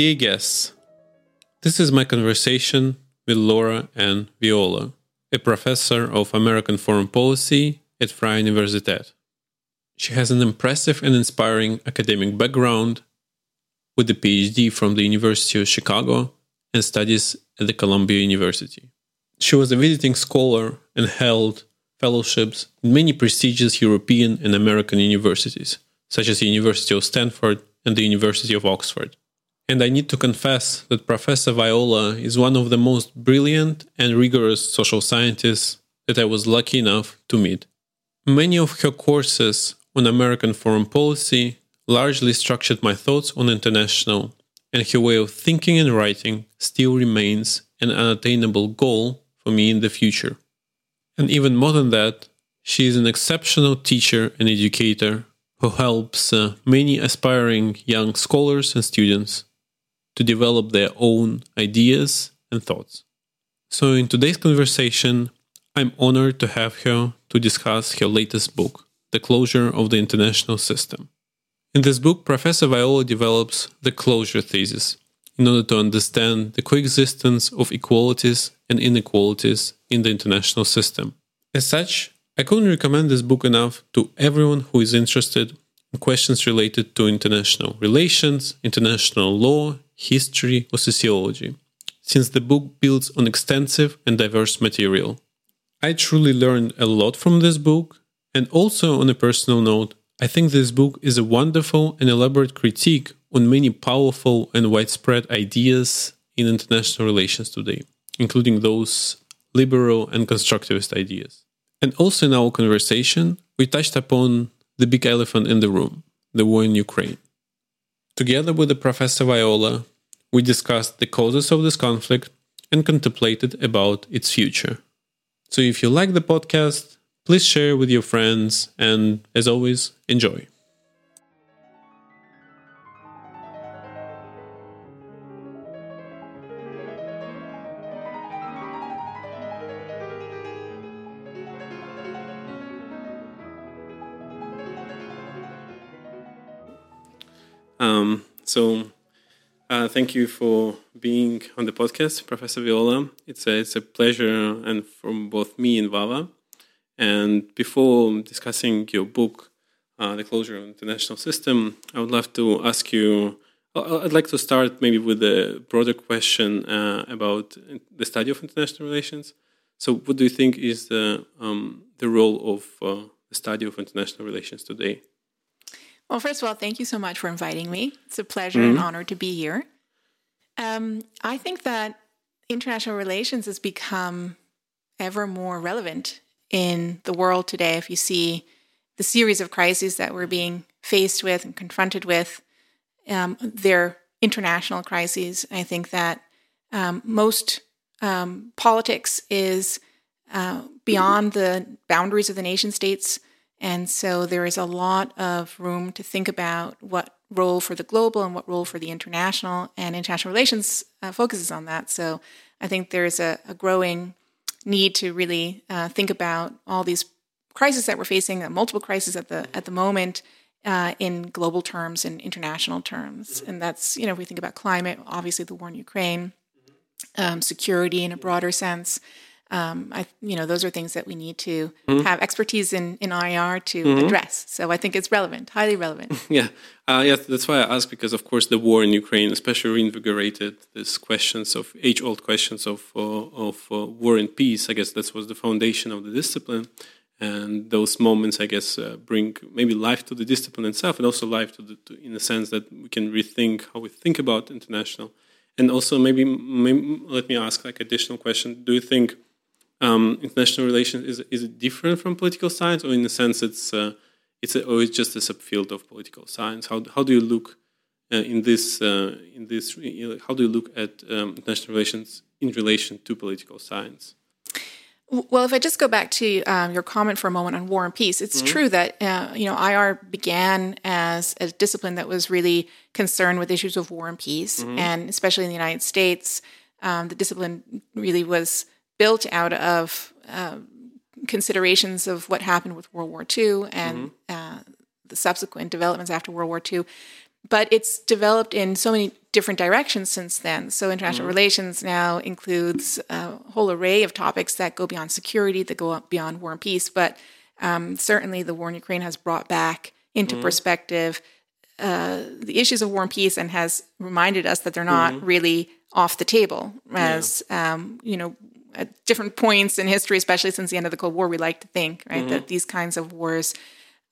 Dear guests, this is my conversation with Lora Anne Viola, a professor of American foreign policy at Freie Universität. She has an impressive and inspiring academic background with a PhD from the University of Chicago and studies at the Columbia University. She was a visiting scholar and held fellowships in many prestigious European and American universities, such as the University of Stanford and the University of Oxford. And I need to confess that Professor Viola is one of the most brilliant and rigorous social scientists that I was lucky enough to meet. Many of her courses on American foreign policy largely structured my thoughts on international, and her way of thinking and writing still remains an unattainable goal for me in the future. And even more than that, she is an exceptional teacher and educator who helps uh, many aspiring young scholars and students to develop their own ideas and thoughts. So, in today's conversation, I'm honored to have her to discuss her latest book, The Closure of the International System. In this book, Professor Viola develops the closure thesis in order to understand the coexistence of equalities and inequalities in the international system. As such, I couldn't recommend this book enough to everyone who is interested in questions related to international relations, international law, history, or sociology, since the book builds on extensive and diverse material. I truly learned a lot from this book, and also on a personal note, I think this book is a wonderful and elaborate critique on many powerful and widespread ideas in international relations today, including those liberal and constructivist ideas. And also in our conversation, we touched upon the big elephant in the room, the war in Ukraine. Together with the Professor Viola, we discussed the causes of this conflict and contemplated about its future. So if you like the podcast, please share with your friends and as always, enjoy. Um, so thank you for being on the podcast, Professor Viola. It's a, it's a pleasure, and from both me and Vava. And before discussing your book, uh, The Closure of the International System, I would love to ask you. I'd like to start maybe with a broader question uh, about the study of international relations. So, what do you think is the um, the role of uh, the study of international relations today? Well, first of all, thank you so much for inviting me. It's a pleasure mm-hmm. and honor to be here. Um, I think that international relations has become ever more relevant in the world today. If you see the series of crises that we're being faced with and confronted with, um, they're international crises. I think that um, most um, politics is uh, beyond the boundaries of the nation states and so there is a lot of room to think about what role for the global and what role for the international, and international relations uh, focuses on that. So I think there's a, a growing need to really uh, think about all these crises that we're facing, uh, multiple crises at the at the moment. Uh, in global terms and international terms. And that's, you know, if we think about climate, obviously the war in Ukraine, um, security in a broader sense, um, I, you know, those are things that we need to mm-hmm. have expertise in, in IR to mm-hmm. address. So I think it's relevant, highly relevant. yeah, uh, yeah, that's why I ask because, of course, the war in Ukraine especially reinvigorated these questions of age-old questions of uh, of uh, war and peace. I guess that was the foundation of the discipline, and those moments, I guess, uh, bring maybe life to the discipline itself, and also life to the to, in the sense that we can rethink how we think about international. And also, maybe, maybe let me ask like additional question: Do you think um, international relations is is it different from political science, or in a sense it's uh, it's a, or it's just a subfield of political science? How how do you look uh, in this uh, in this? How do you look at um, international relations in relation to political science? Well, if I just go back to um, your comment for a moment on war and peace, it's mm-hmm. true that uh, you know IR began as a discipline that was really concerned with issues of war and peace, mm-hmm. and especially in the United States, um, the discipline really was built out of uh, considerations of what happened with World War II and mm-hmm. uh, the subsequent developments after World War II. but it's developed in so many different directions since then. So international mm-hmm. relations now includes a whole array of topics that go beyond security, that go beyond war and peace. But um, certainly, the war in Ukraine has brought back into mm-hmm. perspective uh, the issues of war and peace, and has reminded us that they're not mm-hmm. really off the table. As yeah. um, you know, at different points in history, especially since the end of the Cold War, we like to think right that mm-hmm. these kinds of wars,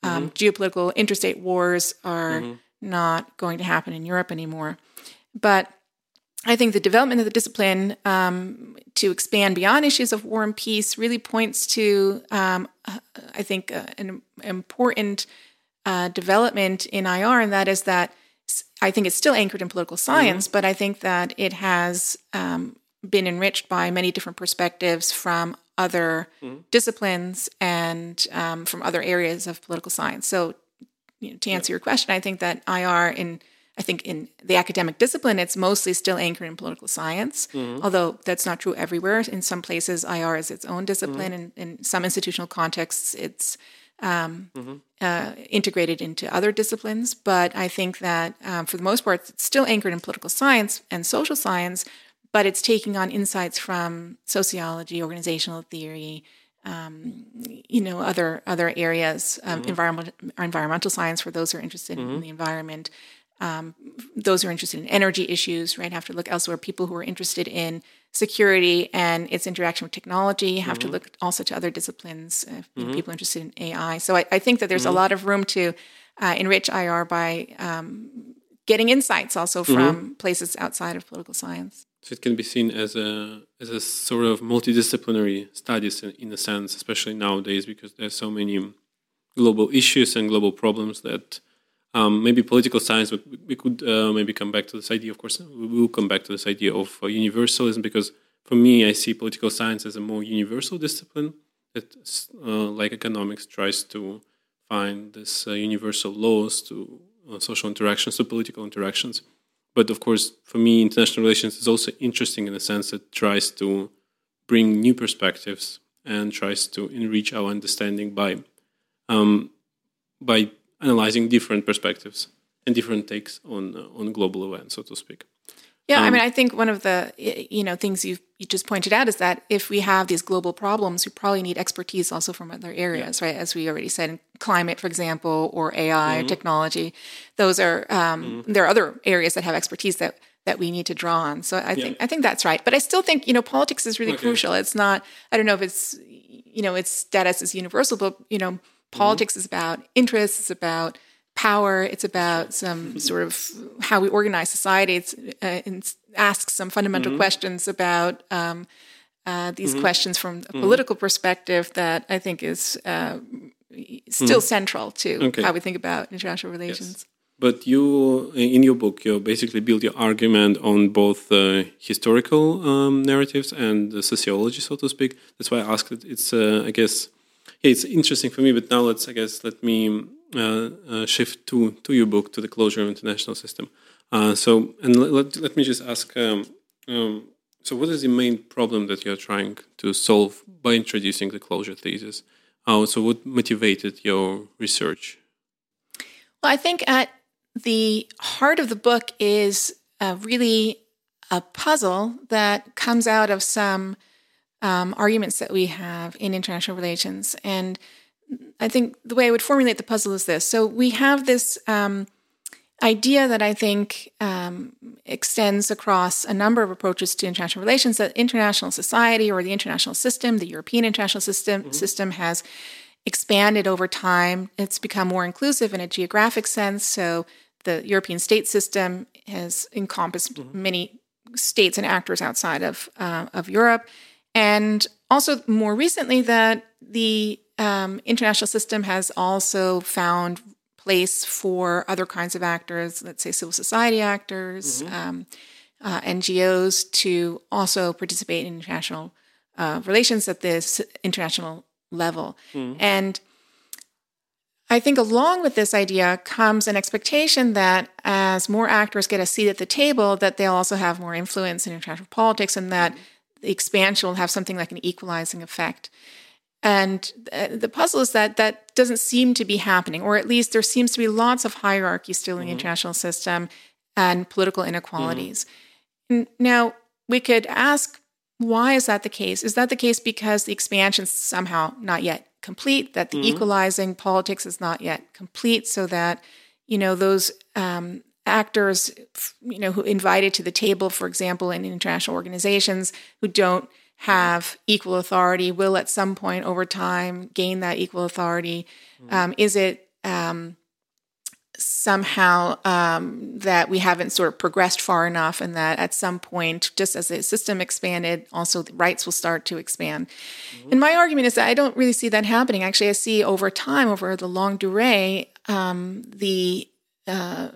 um, mm-hmm. geopolitical interstate wars, are mm-hmm. not going to happen in Europe anymore. But I think the development of the discipline um, to expand beyond issues of war and peace really points to, um, I think, uh, an important uh, development in IR, and that is that I think it's still anchored in political science, mm-hmm. but I think that it has um, been enriched by many different perspectives from other mm-hmm. disciplines and um, from other areas of political science. So, you know, to answer yeah. your question, I think that IR in I think in the academic discipline, it's mostly still anchored in political science, mm-hmm. although that's not true everywhere. In some places, IR is its own discipline, mm-hmm. and in some institutional contexts, it's um, mm-hmm. uh, integrated into other disciplines. But I think that um, for the most part, it's still anchored in political science and social science, but it's taking on insights from sociology, organizational theory, um, you know, other other areas, um, mm-hmm. environmental environmental science for those who are interested mm-hmm. in the environment, um, those who are interested in energy issues, right, have to look elsewhere. People who are interested in security and its interaction with technology have mm-hmm. to look also to other disciplines. Uh, mm-hmm. People interested in AI. So I, I think that there's mm-hmm. a lot of room to uh, enrich IR by um, getting insights also from mm-hmm. places outside of political science. So it can be seen as a as a sort of multidisciplinary studies in, in a sense, especially nowadays because there's so many global issues and global problems that um, maybe political science, we could uh, maybe come back to this idea. Of course, we will come back to this idea of uh, universalism because for me, I see political science as a more universal discipline that, uh, like economics, tries to find this uh, universal laws to uh, social interactions, to political interactions. But of course, for me, international relations is also interesting in the sense that it tries to bring new perspectives and tries to enrich our understanding by um, by analyzing different perspectives and different takes on uh, on global events, so to speak. Yeah, um, I mean, I think one of the you know things you you just pointed out is that if we have these global problems, we probably need expertise also from other areas, yeah. right? As we already said, climate, for example, or AI, mm-hmm. or technology. Those are um, mm-hmm. there are other areas that have expertise that that we need to draw on. So I think. I think that's right. But I still think you know politics is really okay. crucial. It's not. I don't know if it's you know its status is universal, but you know Politics mm-hmm. is about interests, it's about power, it's about some sort of how we organize society. It's uh, it asks some fundamental mm-hmm. questions about um, uh, these mm-hmm. questions from a mm-hmm. political perspective that I think is uh, still mm-hmm. central to okay. how we think about international relations. Yes. But you, in your book, you basically build your argument on both uh, historical um, narratives and sociology, so to speak. That's why I asked it. It's, uh, I guess, yeah, it's interesting for me. But now let's, I guess, let me uh, uh, shift to to your book, to the closure of international system. Uh, so, and let, let me just ask. Um, um, so, what is the main problem that you're trying to solve by introducing the closure thesis? So, what motivated your research? Well, I think at the heart of the book is really a puzzle that comes out of some um, arguments that we have in international relations. And I think the way I would formulate the puzzle is this. So we have this um, idea that I think um, extends across a number of approaches to international relations that international society or the international system, the European international system, mm-hmm. system has expanded over time. It's become more inclusive in a geographic sense. So the European state system has encompassed mm-hmm. many states and actors outside of uh, of Europe. And also, more recently, that the um, international system has also found place for other kinds of actors, let's say civil society actors, mm-hmm. um, uh, NGOs, to also participate in international uh, relations at this international level. Mm-hmm. And I think along with this idea comes an expectation that as more actors get a seat at the table, that they'll also have more influence in international politics and that mm-hmm the expansion will have something like an equalizing effect. and the puzzle is that that doesn't seem to be happening, or at least there seems to be lots of hierarchy still in mm-hmm. the international system and political inequalities. Mm-hmm. Now, we could ask why is that the case? Is that the case because the expansion is somehow not yet complete, that the mm-hmm. equalizing politics is not yet complete, so that you know those um, actors, you know, who invited to the table, for example, in international organizations, who don't have equal authority will at some point over time gain that equal authority? Mm-hmm. Um, is it um, somehow um, that we haven't sort of progressed far enough and that at some point, just as the system expanded, also the rights will start to expand? Mm-hmm. And my argument is that I don't really see that happening. Actually, I see over time, over the longue durée, um, the uh,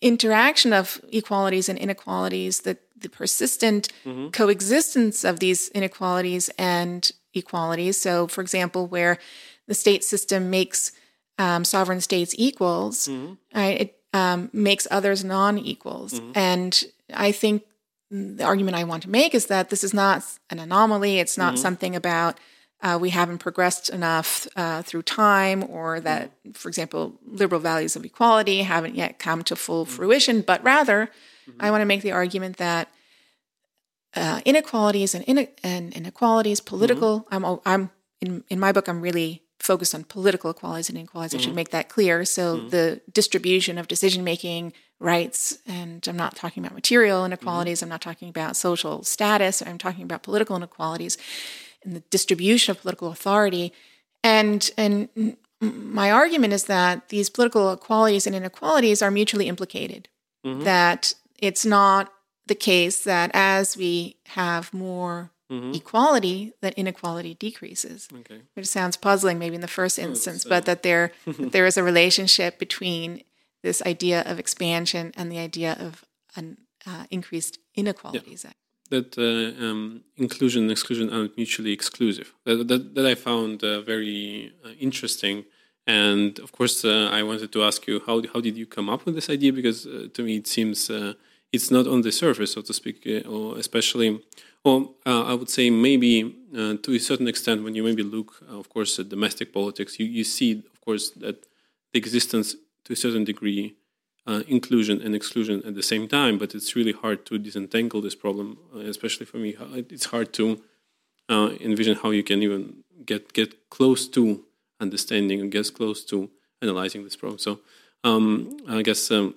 interaction of equalities and inequalities, the, the persistent mm-hmm. coexistence of these inequalities and equalities. So, for example, where the state system makes um, sovereign states equals, mm-hmm. right, it um, makes others non equals. Mm-hmm. And I think the argument I want to make is that this is not an anomaly, it's not mm-hmm. something about uh, we haven't progressed enough uh, through time, or that, for example, liberal values of equality haven't yet come to full mm-hmm. fruition, but rather, mm-hmm. I want to make the argument that uh, inequalities and, in, and inequalities, political. Mm-hmm. I'm, I'm in in my book. I'm really focused on political equalities and inequalities. I should mm-hmm. make that clear. So mm-hmm. the distribution of decision making rights, and I'm not talking about material inequalities. Mm-hmm. I'm not talking about social status. I'm talking about political inequalities and the distribution of political authority. And and my argument is that these political equalities and inequalities are mutually implicated. Mm-hmm. That it's not the case that as we have more mm-hmm. equality, that inequality decreases. Okay. Which sounds puzzling, maybe in the first instance, but that there that there is a relationship between this idea of expansion and the idea of an uh, increased inequalities. Yeah that uh, um, inclusion and exclusion aren't mutually exclusive. That, that, that I found uh, very uh, interesting. And of course, uh, I wanted to ask you how, how did you come up with this idea? Because uh, to me, it seems uh, it's not on the surface, so to speak, or especially, or I would say maybe to a certain extent, when you maybe look, of course, at domestic politics, you, you see, of course, that the existence to a certain degree uh, inclusion and exclusion at the same time, but it's really hard to disentangle this problem, uh, especially for me. It's hard to uh, envision how you can even get get close to understanding and get close to analyzing this problem. So um, I guess um,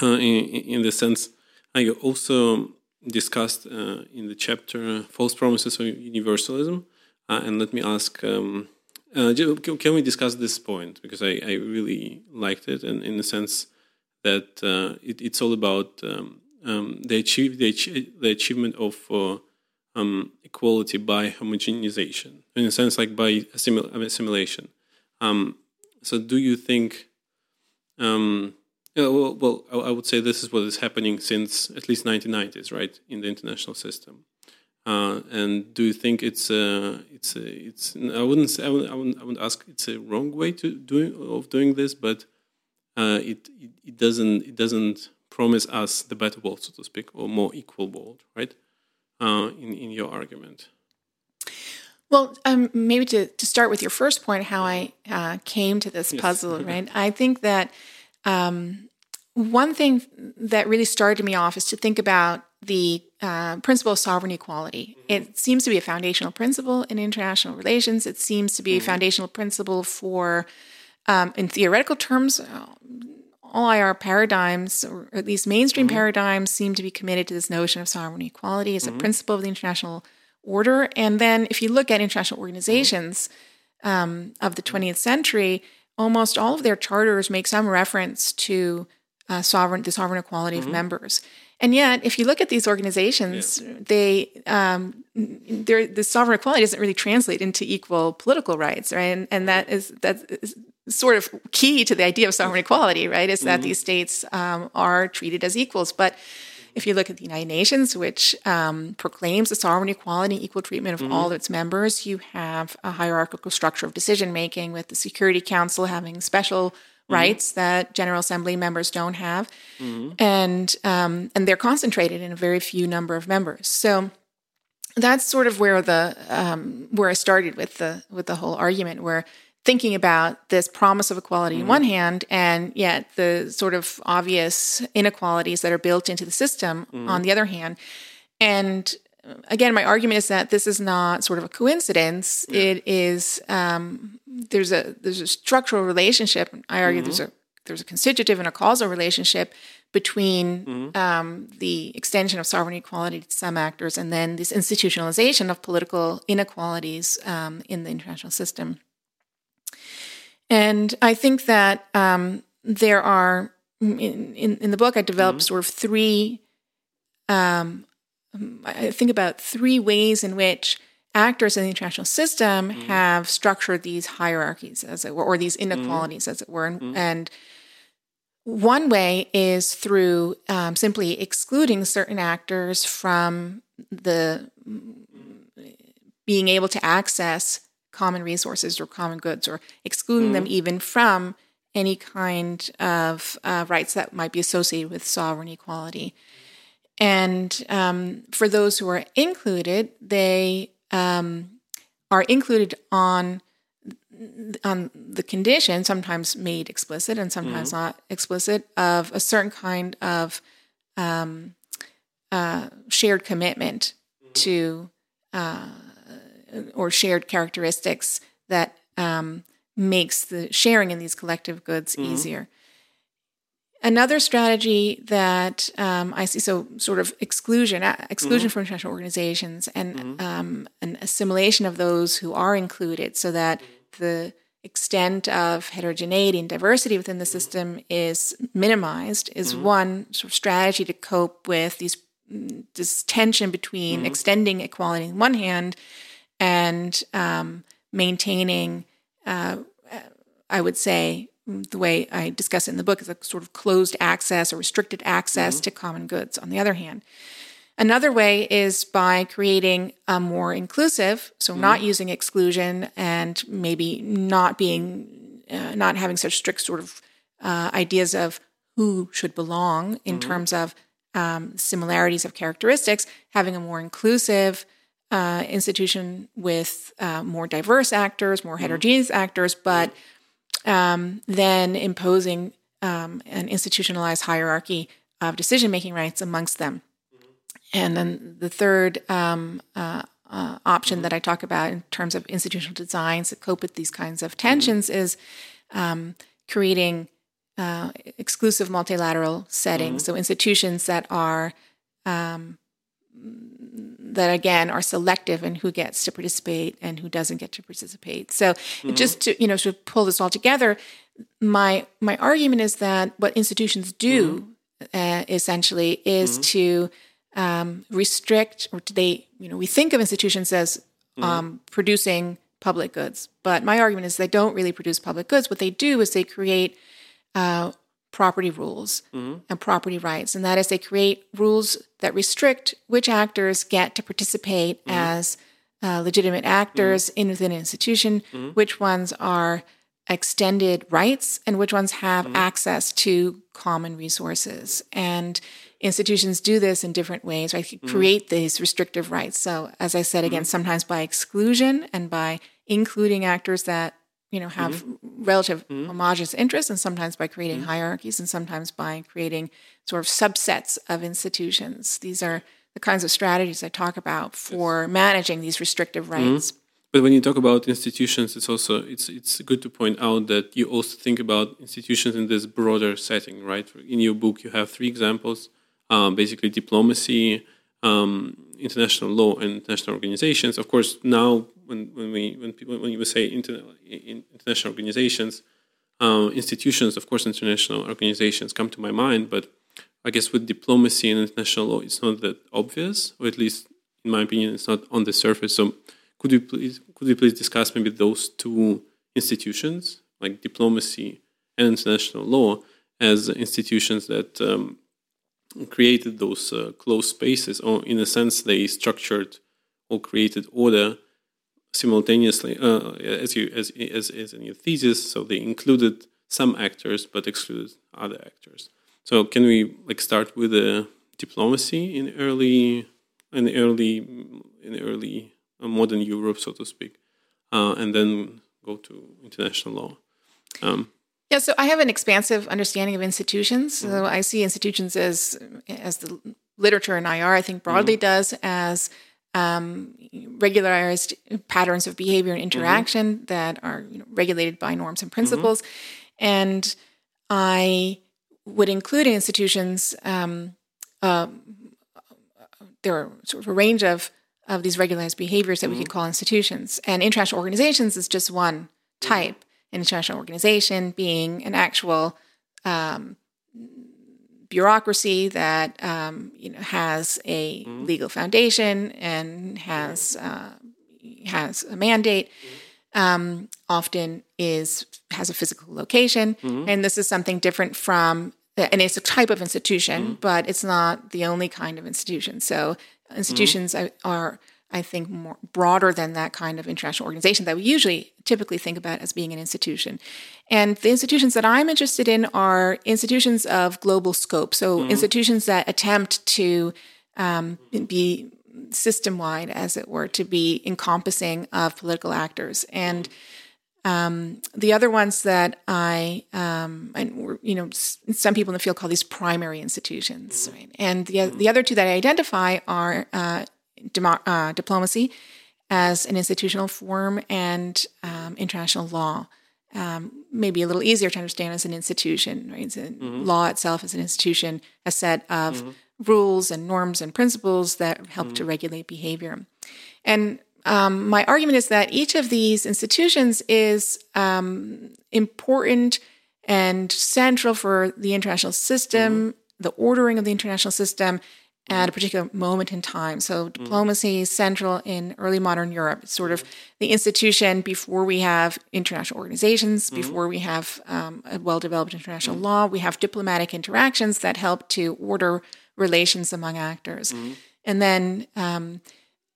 uh, in, in this sense, I also discussed uh, in the chapter false promises of universalism. Uh, and let me ask. Um, can we discuss this point because I, I really liked it and in a sense that uh, it, it's all about um, um, the, achieve, the, the achievement of uh, um, equality by homogenization, in a sense, like by assimil- assimilation. Um, so, do you think? Um, well, well, I would say this is what is happening since at least 1990s, right, in the international system. Uh, and do you think it's a, it's a, it's I wouldn't say, I wouldn't, I wouldn't, ask it's a wrong way to doing of doing this, but uh, it, it, it doesn't it doesn't promise us the better world, so to speak, or more equal world, right? Uh, in in your argument. Well, um, maybe to, to start with your first point, how I uh, came to this yes. puzzle, right? I think that um, one thing that really started me off is to think about the uh, principle of sovereign equality. Mm-hmm. It seems to be a foundational principle in international relations. It seems to be mm-hmm. a foundational principle for um, in theoretical terms, uh, all IR paradigms, or at least mainstream mm-hmm. paradigms, seem to be committed to this notion of sovereign equality as mm-hmm. a principle of the international order. And then, if you look at international organizations um, of the 20th century, almost all of their charters make some reference to uh, sovereign, the sovereign equality mm-hmm. of members. And yet, if you look at these organizations, yeah. they um, the sovereign equality doesn't really translate into equal political rights, right? And, and that is that is sort of key to the idea of sovereign equality, right? Is that mm-hmm. these states um, are treated as equals. But if you look at the United Nations, which um, proclaims the sovereign equality, equal treatment of mm-hmm. all of its members, you have a hierarchical structure of decision making with the Security Council having special mm-hmm. rights that General Assembly members don't have, mm-hmm. and um, and they're concentrated in a very few number of members. So that's sort of where the um, where I started with the with the whole argument, where thinking about this promise of equality mm-hmm. on one hand, and yet the sort of obvious inequalities that are built into the system mm-hmm. on the other hand, and again, my argument is that this is not sort of a coincidence. Yeah. It is um, there's a there's a structural relationship. I argue mm-hmm. there's a there's a constitutive and a causal relationship between mm-hmm. um, the extension of sovereign equality to some actors and then this institutionalization of political inequalities um, in the international system. And I think that um, there are in, in, in the book I developed mm-hmm. sort of three um, I think about three ways in which actors in the international system mm-hmm. have structured these hierarchies, as it were, or these mm-hmm. inequalities, mm-hmm. as it were. Mm-hmm. And one way is through um, simply excluding certain actors from the being able to access common resources or common goods, or excluding them mm-hmm. even from any kind of uh, rights that might be associated with sovereign equality. And um, for those who are included, they um, are included on on the condition, sometimes made explicit and sometimes mm-hmm. not explicit, of a certain kind of um, uh, shared commitment mm-hmm. to uh, or shared characteristics that um, makes the sharing in these collective goods mm-hmm. easier. Another strategy that um, I see, so sort of exclusion, exclusion mm-hmm. from international organizations, and mm-hmm. um, an assimilation of those who are included, so that the extent of heterogeneity and diversity within the system is minimized, is mm-hmm. one sort of strategy to cope with these this tension between mm-hmm. extending equality on one hand and um, maintaining, uh, I would say, the way I discuss it in the book is a sort of closed access or restricted access mm-hmm. to common goods, on the other hand. Another way is by creating a more inclusive, so mm-hmm. not using exclusion and maybe not being, uh, not having such strict sort of uh, ideas of who should belong in mm-hmm. terms of um, similarities of characteristics, having a more inclusive uh, institution with uh, more diverse actors, more mm-hmm. heterogeneous actors, but um, then imposing um, an institutionalized hierarchy of decision making rights amongst them. And then the third um, uh, uh, option that I talk about in terms of institutional designs to cope with these kinds of tensions is um, creating uh, exclusive multilateral settings. Mm-hmm. So institutions that are um, that again are selective in who gets to participate and who doesn't get to participate. So mm-hmm. just to you know to pull this all together, my my argument is that what institutions do mm-hmm. uh, essentially is mm-hmm. to um, restrict or they you know we think of institutions as mm-hmm. um, producing public goods, but my argument is they don't really produce public goods. What they do is they create uh, property rules mm-hmm. and property rights. And that is, they create rules that restrict which actors get to participate mm-hmm. as uh, legitimate actors mm-hmm. in within an institution, mm-hmm. which ones are extended rights, and which ones have mm-hmm. access to common resources. And institutions do this in different ways, right? Mm-hmm. Create these restrictive rights. So, as I said again, sometimes by exclusion and by including actors that you know have mm-hmm. Relative mm-hmm. homogenous interests and sometimes by creating mm-hmm. hierarchies and sometimes by creating sort of subsets of institutions these are the kinds of strategies i talk about for yes. managing these restrictive mm-hmm. rights but when you talk about institutions it's also it's it's good to point out that you also think about institutions in this broader setting right in your book you have three examples um, basically diplomacy um, international law and international organizations. Of course, now when, when we when people when you say inter, international organizations, uh, institutions, of course, international organizations come to my mind. But I guess with diplomacy and international law, it's not that obvious, or at least in my opinion, it's not on the surface. So, could you please could you please discuss maybe those two institutions, like diplomacy and international law, as institutions that um, created those uh, closed spaces, or in a sense, they structured or created order simultaneously, uh, as you as, as as in your thesis. So they included some actors but excluded other actors. So can we like start with the diplomacy in early in early in early uh, modern Europe, so to speak, uh, and then go to international law. Um, yeah, so I have an expansive understanding of institutions. So mm-hmm. I see institutions as as the literature in IR, I think broadly mm-hmm. does as um, regularized patterns of behavior and mm-hmm. interaction mm-hmm. that are you know, regulated by norms and principles. Mm-hmm. And I would include in institutions, um, uh, there are sort of a range of, of these regularized behaviors that we could mm-hmm. call institutions. And international organizations is just one mm-hmm. type. An international organization being an actual um, bureaucracy that um, you know has a mm-hmm. legal foundation and has uh, has a mandate. Um, often is has a physical location, mm-hmm. and this is something different from and it's a type of institution, mm-hmm. but it's not the only kind of institution. So institutions mm-hmm. are I think, more broader than that kind of international organization that we usually typically think about as being an institution. And the institutions that I'm interested in are institutions of global scope. So mm-hmm. institutions that attempt to um, be system wide, as it were, to be encompassing of political actors. And um, the other ones that I, um, and you know, some people in the field call these primary institutions, mm-hmm. right? And the the other two that I identify are uh, demo- uh, diplomacy as an institutional form and um, international law. Um, maybe a little easier to understand as an institution. Right? Mm-hmm. Law itself as an institution, a set of mm-hmm. rules and norms and principles that help mm-hmm. to regulate behavior. And um, my argument is that each of these institutions is um, important and central for the international system, mm-hmm. the ordering of the international system, at a particular moment in time. So mm. diplomacy is central in early modern Europe. It's sort of the institution before we have international organizations, mm-hmm. before we have um, a well-developed international law. We have diplomatic interactions that help to order relations among actors. And then um,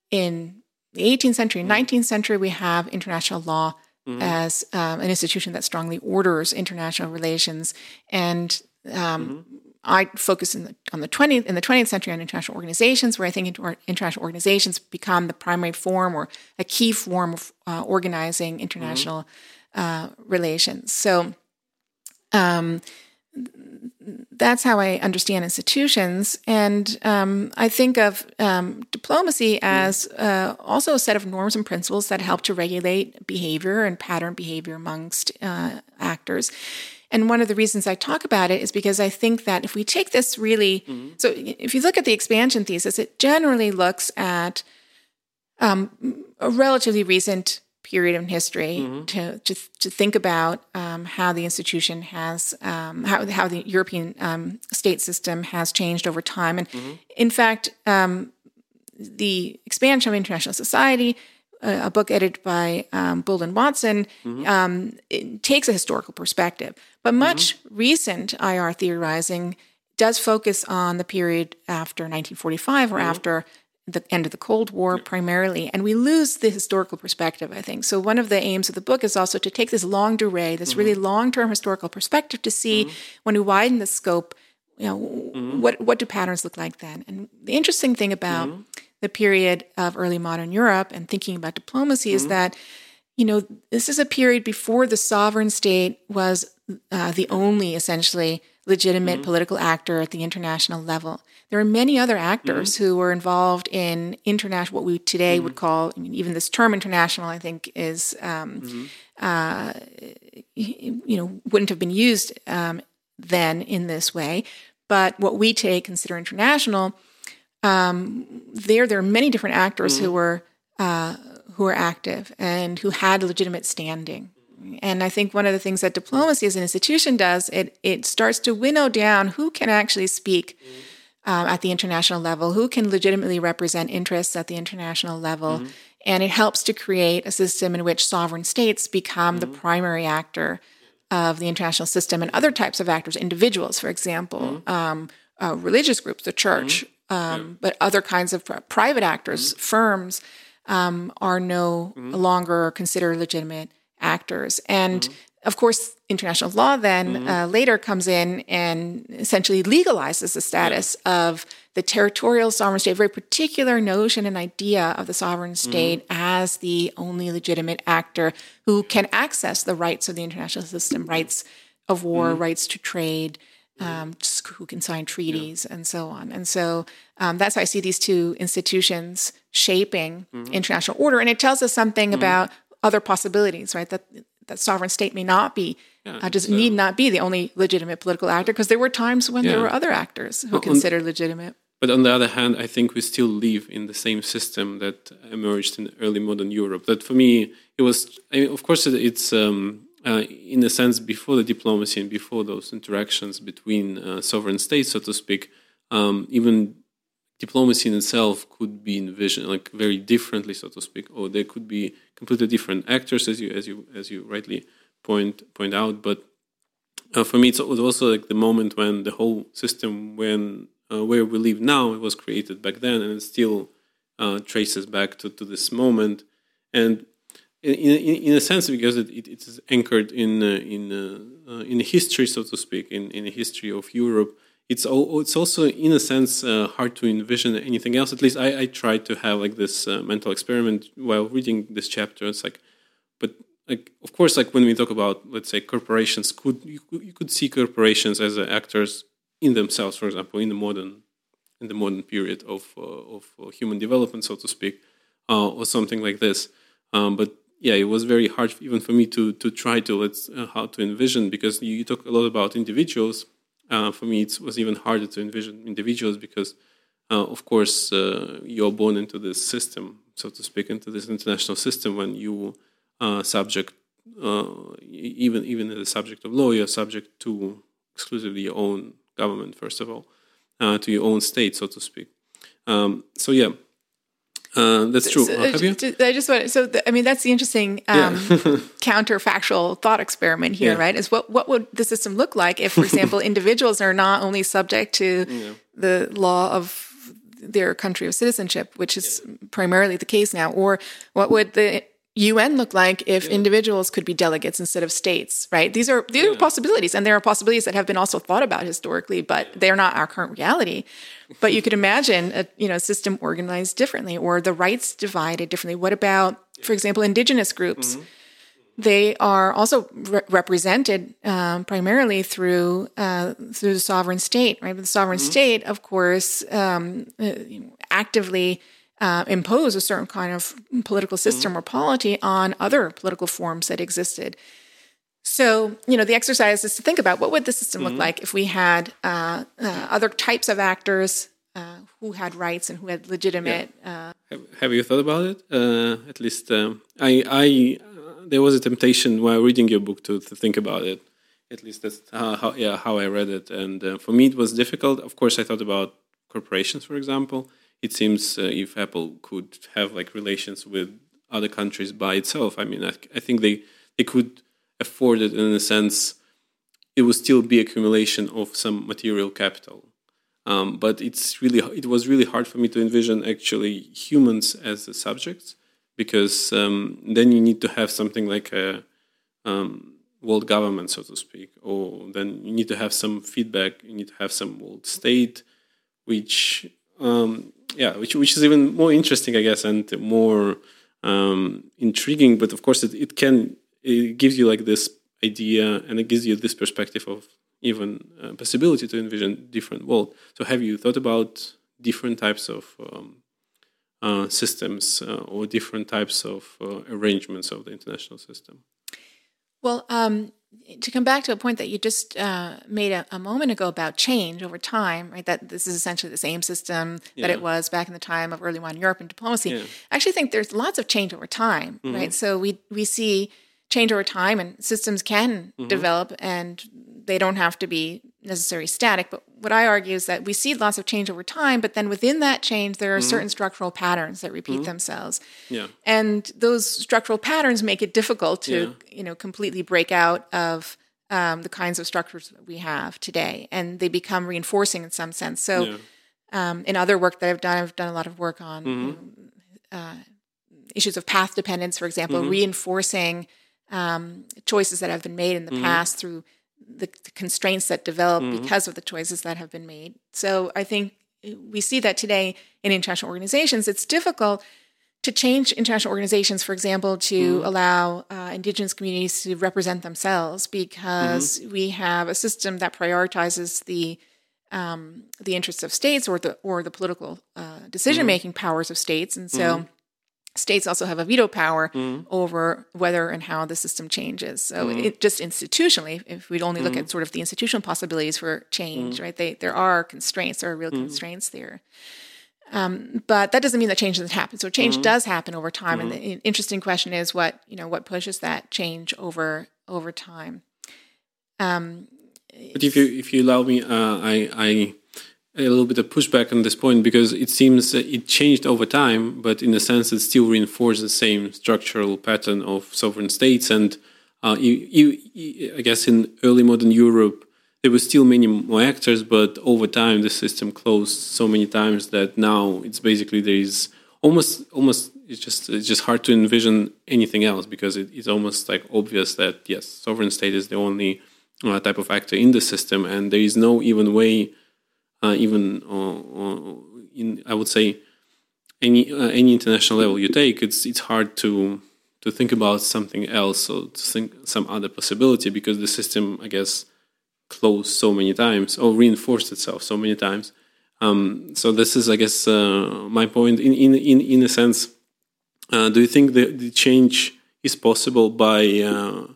in the 18th century, 19th century, we have international law mm-hmm. as um, an institution that strongly orders international relations and um, mm-hmm. I focus in the, on the 20th in the 20th century on international organizations, where I think international organizations become the primary form or a key form of uh, organizing international mm-hmm. uh, relations. So um, that's how I understand institutions, and um, I think of um, diplomacy as uh, also a set of norms and principles that help to regulate behavior and pattern behavior amongst uh, actors. And one of the reasons I talk about it is because I think that if we take this really, mm-hmm. so if you look at the expansion thesis, it generally looks at um, a relatively recent period in history mm-hmm. to, to, to think about um, how the institution has um, how how the European um, state system has changed over time, and mm-hmm. in fact, um, the expansion of international society a book edited by um, and Watson, mm-hmm. um, takes a historical perspective. But much mm-hmm. recent IR theorizing does focus on the period after 1945 or mm-hmm. after the end of the Cold War primarily, and we lose the historical perspective, I think. So, one of the aims of the book is also to take this longue durée, this really mm-hmm. long term historical perspective to see mm-hmm. when we widen the scope, you know, mm-hmm. what, what do patterns look like then? And the interesting thing about the period of early modern Europe and thinking about diplomacy mm-hmm. is that, you know, this is a period before the sovereign state was uh, the only essentially legitimate mm-hmm. political actor at the international level. There are many other actors mm-hmm. who were involved in international, what we today would mm-hmm. call, I mean, even this term international, I think, is, um, mm-hmm. uh, you know, wouldn't have been used um, then in this way. But what we today consider international um, there there are many different actors mm-hmm. who were uh, who were active and who had legitimate standing. And I think one of the things that diplomacy as an institution does it it starts to winnow down who can actually speak um, at the international level, who can legitimately represent interests at the international level. Mm-hmm. And it helps to create a system in which sovereign states become mm-hmm. the primary actor of the international system and other types of actors, individuals, for example, mm-hmm. um, uh, religious groups, the church, mm-hmm um, yeah. but other kinds of private actors, mm-hmm. firms, um, are no mm-hmm. longer considered legitimate actors. And mm-hmm. of course, international law then mm-hmm. uh, later comes in and essentially legalizes the status yeah. of the territorial sovereign state, a very particular notion and idea of the sovereign mm-hmm. state mm-hmm. as the only legitimate actor who can access the rights of the international system, rights of war, mm-hmm. rights to trade, um, who can sign treaties, yeah. and so on. And so um, that's how I see these two institutions shaping mm-hmm. international order. And it tells us something mm-hmm. about other possibilities, right? That that sovereign state may not be, yeah, uh, does so. need not be the only legitimate political actor, because there were times when yeah. there were other actors who well, considered legitimate. But on the other hand, I think we still live in the same system that emerged in early modern Europe. That for me, it was, I mean, of course, it's um, uh, in a sense before the diplomacy and before those interactions between uh, sovereign states, so to speak. Um, even diplomacy in itself could be envisioned like very differently, so to speak, or there could be completely different actors, as you as you as you rightly point point out. But uh, for me, it was also like the moment when the whole system, when uh, where we live now, it was created back then, and it still uh, traces back to, to this moment. And in, in, in a sense, because it, it, it is anchored in uh, in uh, uh, in history, so to speak, in in the history of Europe it's it's also in a sense uh, hard to envision anything else. At least I, I tried to have like this uh, mental experiment while reading this chapter. It's like, but like of course, like when we talk about let's say corporations, could you, you could see corporations as uh, actors in themselves, for example, in the modern in the modern period of uh, of uh, human development, so to speak, uh, or something like this. Um, but yeah, it was very hard even for me to to try to let's how to envision because you talk a lot about individuals uh, for me, it was even harder to envision individuals because, uh, of course, uh, you're born into this system, so to speak, into this international system when you are subject, uh, even even as a subject of law, you're subject to exclusively your own government, first of all, uh, to your own state, so to speak. Um, so yeah, uh, that's true. So, uh, have you? I just want so. The, I mean, that's the interesting um, yeah. counterfactual thought experiment here, yeah. right? Is what what would the system look like if, for example, individuals are not only subject to yeah. the law of their country of citizenship, which is primarily the case now, or what would the UN look like if yeah. individuals could be delegates instead of states, right? These are these yeah. are possibilities, and there are possibilities that have been also thought about historically, but they're not our current reality. But you could imagine a you know system organized differently, or the rights divided differently. What about, for example, indigenous groups? Mm-hmm. They are also re- represented um, primarily through uh, through the sovereign state, right? But the sovereign mm-hmm. state, of course, um, uh, actively uh, impose a certain kind of political system mm-hmm. or polity on other political forms that existed. So, you know, the exercise is to think about what would the system mm-hmm. look like if we had uh, uh, other types of actors uh, who had rights and who had legitimate. Yeah. Uh, have, have, you thought about it? Uh, at least, um, I, I, there was a temptation while reading your book to, to think about it. At least that's how, how yeah, how I read it. And for me, it was difficult. Of course, I thought about corporations, for example it seems uh, if Apple could have like relations with other countries by itself, I mean, I, I think they they could afford it in a sense. It would still be accumulation of some material capital, um, but it's really it was really hard for me to envision actually humans as the subjects because um, then you need to have something like a um, world government, so to speak, or then you need to have some feedback. You need to have some world state, which um, yeah, which which is even more interesting, I guess, and more um, intriguing. But of course, it, it can it gives you like this idea, and it gives you this perspective of even uh, possibility to envision different world. So, have you thought about different types of um, uh, systems uh, or different types of uh, arrangements of the international system? Well, um, to come back to a point that you just uh, made a, a, moment ago about change over time, right? That this is essentially the same system yeah. that it was back in the time of early modern Europe and diplomacy. Yeah. I actually think there's lots of change over time, mm-hmm. right? So we we see change over time, and systems can mm-hmm. develop, and they don't have to be necessarily static. But what I argue is that we see lots of change over time, but then within that change, there are mm-hmm. certain structural patterns that repeat mm-hmm. themselves. Yeah. And those structural patterns make it difficult to, yeah. you know, completely break out of um, the kinds of structures that we have today, and they become reinforcing in some sense. So, yeah. um, in other work that I've done, I've done a lot of work on mm-hmm. uh, issues of path dependence, for example, mm-hmm. reinforcing um, choices that have been made in the mm-hmm. past through the, the, constraints that develop mm-hmm. because of the choices that have been made. So I think we see that today in international organizations. It's difficult to change international organizations, for example, to mm-hmm. allow uh, indigenous communities to represent themselves because mm-hmm. we have a system that prioritizes the um, the interests of states or the or the political uh, decision making mm-hmm. powers of states, and so mm-hmm. States also have a veto power mm-hmm. over whether and how the system changes. So mm-hmm. it just institutionally, if we'd only look at sort of the institutional possibilities for change, right? They there are constraints, there are real constraints there. Um, but that doesn't mean that change doesn't happen. So change mm-hmm. does happen over time, mm-hmm. and the interesting question is what you know what pushes that change over over time. Um, but if you if you allow me, uh, I I a little bit of pushback on this point because it seems it changed over time, but in a sense it still reinforces the same structural pattern of sovereign states. And uh, you, you, I guess in early modern Europe, there were still many more actors, but over time the system closed so many times that now it's basically there is almost almost it's just it's just hard to envision anything else because it, it's almost like obvious that yes, sovereign state is the only uh, type of actor in the system, and there is no even way, uh, even uh, in I would say any uh, any international level you take, it's it's hard to to think about something else or to think some other possibility because the system, I guess closed so many times or reinforced itself so many times. Um, so this is, I guess, uh, my point. In in in in a sense, uh, do you think the, the change is possible by uh,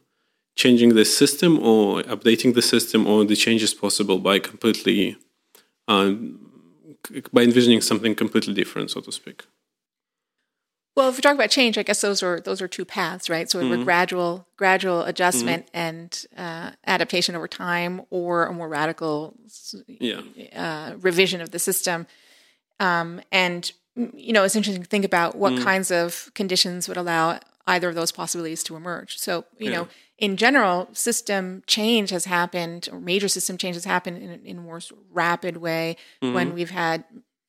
changing the system or updating the system, or the change is possible by completely uh, by envisioning something completely different, so to speak? Well, if we talk about change, I guess those are those are two paths, right? So mm-hmm. gradual gradual adjustment mm-hmm. and uh, adaptation over time, or a more radical yeah. uh, revision of the system. Um, and you know, it's interesting to think about what mm. kinds of conditions would allow either of those possibilities to emerge. So, you yeah. know, in general, system change has happened, or major system change has happened in, in a more rapid way mm-hmm. when we've had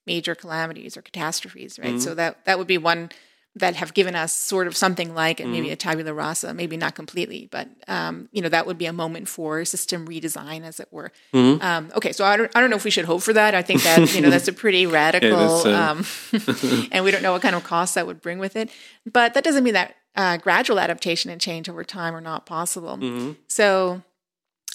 major calamities or catastrophes, right? Mm-hmm. So that that would be one that have given us sort of something like mm. maybe a tabula rasa, maybe not completely, but um, you know that would be a moment for system redesign, as it were. Mm. Um, okay, so I don't, I don't know if we should hope for that. I think that you know that's a pretty radical, yeah, um, and we don't know what kind of costs that would bring with it. But that doesn't mean that uh, gradual adaptation and change over time are not possible. Mm-hmm. So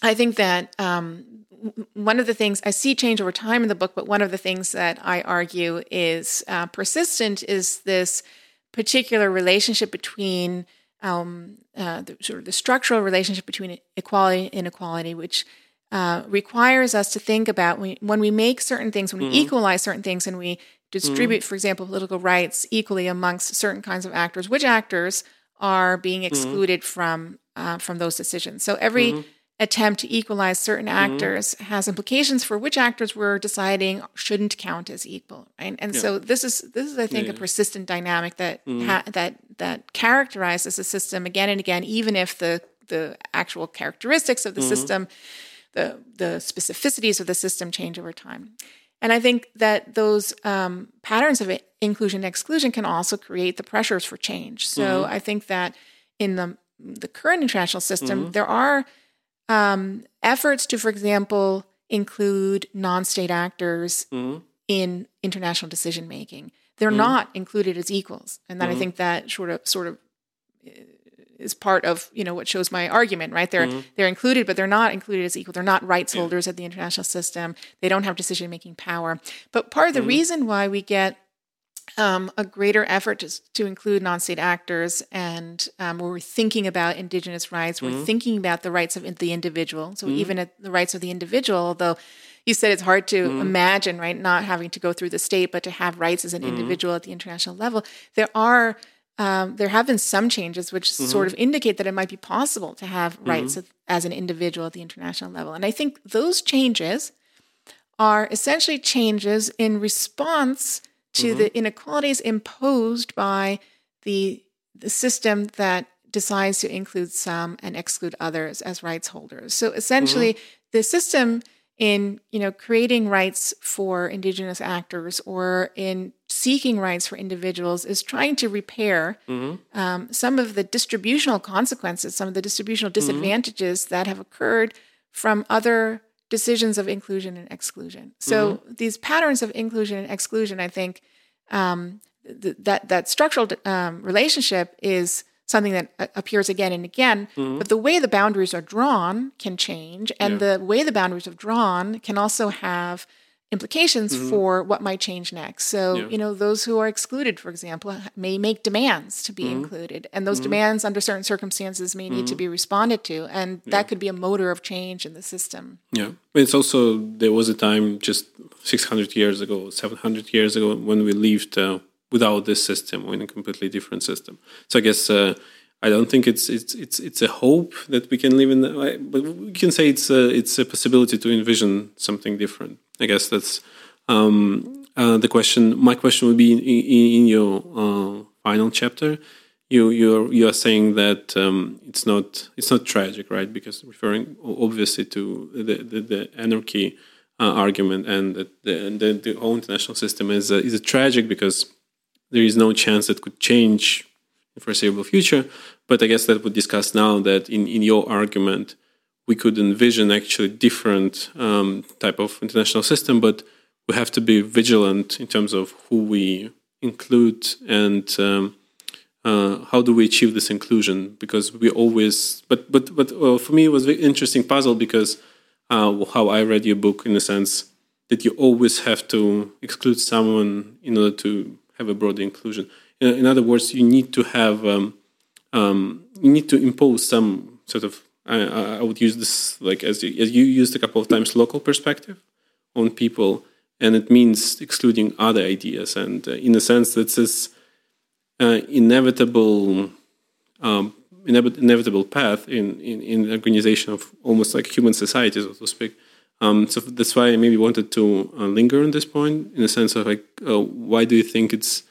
I think that um, one of the things I see change over time in the book, but one of the things that I argue is uh, persistent is this particular relationship between um, uh, the, sort of the structural relationship between equality and inequality, which uh, requires us to think about when, when, we make certain things, when we mm-hmm. equalize certain things, and we distribute, mm-hmm. for example, political rights equally amongst certain kinds of actors, which actors are being mm-hmm. excluded mm-hmm. from uh, from those decisions. So every mm-hmm attempt to equalize certain mm-hmm. actors has implications for which actors we're deciding shouldn't count as equal right and yeah. so this is this is i think yeah. a persistent dynamic that mm-hmm. ha- that that characterizes the system again and again even if the the actual characteristics of the mm-hmm. system the the specificities of the system change over time and i think that those um, patterns of inclusion and exclusion can also create the pressures for change so mm-hmm. i think that in the the current international system mm-hmm. there are um, efforts to, for example, include non-state actors mm-hmm. in international decision making. They're mm-hmm. not included as equals, and mm-hmm. I think that sort of sort of uh, is part of you know what shows my argument. Right? They're mm-hmm. they're included, but they're not included as equal. They're not rights yeah. holders at the international system. They don't have decision making power. But part of the mm-hmm. reason why we get um, a greater effort to, to include non-state actors and um, where we're thinking about indigenous rights we're mm-hmm. thinking about the rights of the individual so mm-hmm. even the rights of the individual although you said it's hard to mm-hmm. imagine right not having to go through the state but to have rights as an mm-hmm. individual at the international level there are um, there have been some changes which mm-hmm. sort of indicate that it might be possible to have rights mm-hmm. as an individual at the international level and i think those changes are essentially changes in response to mm-hmm. the inequalities imposed by the, the system that decides to include some and exclude others as rights holders. So essentially, mm-hmm. the system in you know creating rights for indigenous actors or in seeking rights for individuals is trying to repair mm-hmm. um, some of the distributional consequences some of the distributional mm-hmm. disadvantages mm-hmm. that have occurred from other decisions of inclusion and exclusion so mm-hmm. these patterns of inclusion and exclusion i think um, th- that that structural um, relationship is something that uh, appears again and again. Mm-hmm. But the way the boundaries are drawn can change, and yeah. the way the boundaries are drawn can also have implications mm-hmm. for what might change next. So, yeah. you know, those who are excluded, for example, may make demands to be mm-hmm. included, and those mm-hmm. demands under certain circumstances may need to mm-hmm. be responded to, and yeah. that could be a motor of change in the system. Yeah. It's also, there was a time just 600 years ago, 700 years ago, when we lived uh, without this system or in a completely different system. So I guess uh, I don't think it's it's it's it's a hope that we can live in but we can say it's a it's a possibility to envision something different. I guess that's um, uh, the question. My question would be in, in, your uh, final chapter. You you're you are saying that um, it's not it's not tragic, right? Because referring obviously to the the, the anarchy uh, argument and the, the the whole international system is is a tragic because there is no chance that could change in the foreseeable future. But I guess that would discuss now that in, in your argument, we could envision actually different um, type of international system, but we have to be vigilant in terms of who we include and um, uh, how do we achieve this inclusion? Because we always, but but but for me, it was an interesting puzzle because uh, how I read your book in the sense that you always have to exclude someone in order to have a broader inclusion. In, other words, you need to have um, um, you need to impose some sort of I, I would use this like as you, as you used a couple of times local perspective on people, and it means excluding other ideas. And uh, in a sense, that's this uh, inevitable um, inevitable path in, in in organization of almost like human society, so to speak. Um, so that's why I maybe wanted to uh, linger on this point in the sense of like, uh, why do you think it's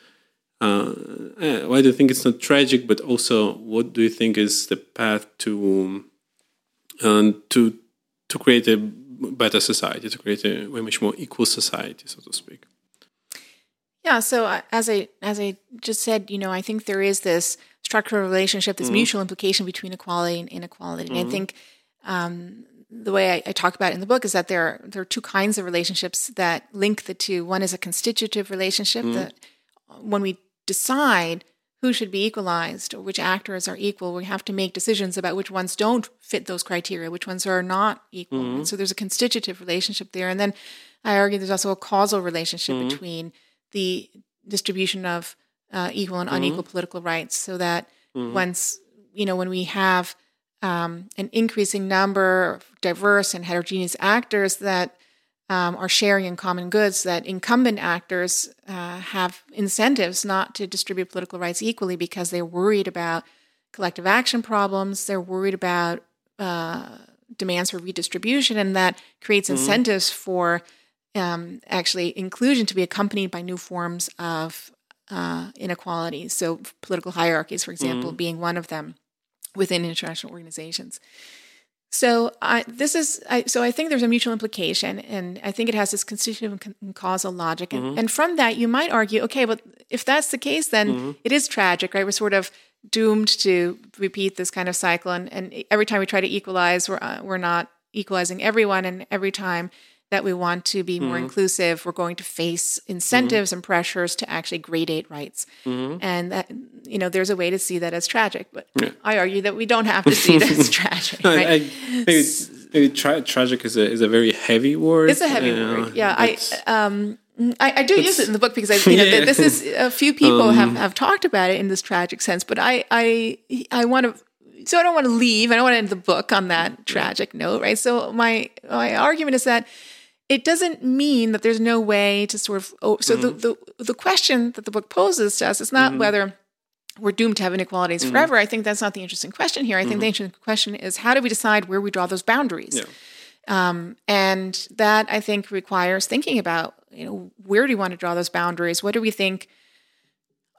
uh, eh, why do you think it's not tragic? But also, what do you think is the path to um, to to create a better society, to create a way much more equal society, so to speak? Yeah. So uh, as I as I just said, you know, I think there is this structural relationship, this mm-hmm. mutual implication between equality and inequality, and mm-hmm. I think um, the way I, I, talk about it in the book is that there are, there are two kinds of relationships that link the two. One is a constitutive relationship mm. that when we decide who should be equalized or which actors are equal, we have to make decisions about which ones don't fit those criteria, which ones are not equal. Mm-hmm. so there's a constitutive relationship there. And then I argue there's also a causal relationship mm-hmm. between the distribution of uh, equal and mm-hmm. unequal political rights so that once, you know, when we have um, an increasing number of diverse and heterogeneous actors that um, are sharing in common goods, that incumbent actors uh, have incentives not to distribute political rights equally because they're worried about collective action problems, they're worried about uh, demands for redistribution, and that creates mm-hmm. incentives for um, actually inclusion to be accompanied by new forms of uh, inequality. So, political hierarchies, for example, mm-hmm. being one of them within international organizations. So I, this is I, so I think there's a mutual implication, and I think it has this constitutive and causal logic. And, mm-hmm. and from that, you might argue, okay, but if that's the case, then mm-hmm. it is tragic, right? We're sort of doomed to repeat this kind of cycle, and, and every time we try to equalize, we're uh, we're not equalizing everyone, and every time that we want to be more mm-hmm. inclusive, we're going to face incentives mm-hmm. and pressures to actually gradate rights. Mm-hmm. And that, you know, there's a way to see that as tragic, but yeah. I argue that we don't have to see it as tragic. Right? I, I, maybe, maybe tra- tragic is a is a very heavy word. It's a heavy uh, word. Yeah, I um. I, I do use it in the book because I, you know, yeah. this is a few people um, have, have talked about it in this tragic sense, but I, I, I want to so I don't want to leave. I don't want to end the book on that tragic note, right? So my my argument is that it doesn't mean that there's no way to sort of oh, so mm-hmm. the, the the question that the book poses to us is not mm-hmm. whether we're doomed to have inequalities mm-hmm. forever. I think that's not the interesting question here. I think the mm-hmm. interesting question is how do we decide where we draw those boundaries? Yeah. Um, and that I think requires thinking about you know where do we want to draw those boundaries? What do we think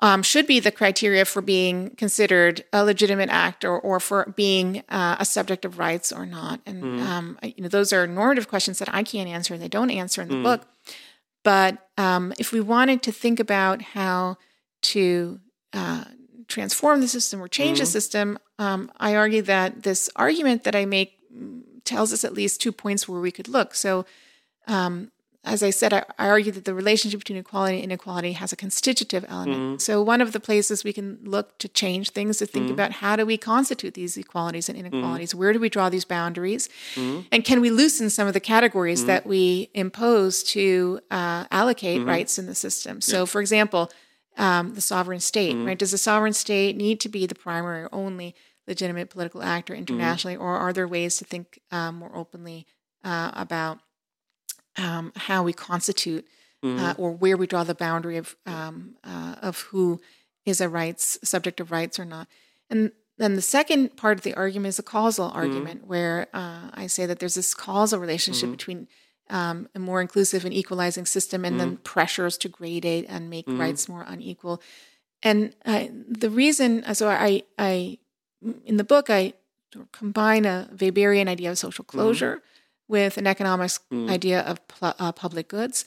um, should be the criteria for being considered a legitimate act or, or for being uh, a subject of rights or not. And mm. um, you know, those are normative questions that I can't answer and they don't answer in the mm. book. But um, if we wanted to think about how to uh, transform the system or change mm. the system, um, I argue that this argument that I make tells us at least two points where we could look. So um, as I said, I, I, argue that the relationship between equality and inequality has a constitutive element. Mm-hmm. So, one of the places we can look to change things to think mm-hmm. about how do we constitute these equalities and inequalities? Mm-hmm. Where do we draw these boundaries? Mm-hmm. And can we loosen some of the categories mm-hmm. that we impose to uh, allocate mm-hmm. rights in the system? So, yeah. for example, um, the sovereign state, right? Does the sovereign state need to be the primary or only legitimate political actor internationally, or are there ways to think um, more openly uh, about? Um, how we constitute uh, mm-hmm. uh, or where we draw the boundary of um, uh, of who is a rights subject of rights or not. And then the second part of the argument is a causal mm-hmm. argument, where uh, I say that there's this causal relationship mm-hmm. between um, a more inclusive and equalizing system, and then mm-hmm. pressures to gradate and make mm-hmm. rights more unequal. And the reason, uh, so I, I, in the book, I combine a Weberian idea of social closure with an economics mm. idea of pl- uh, public goods.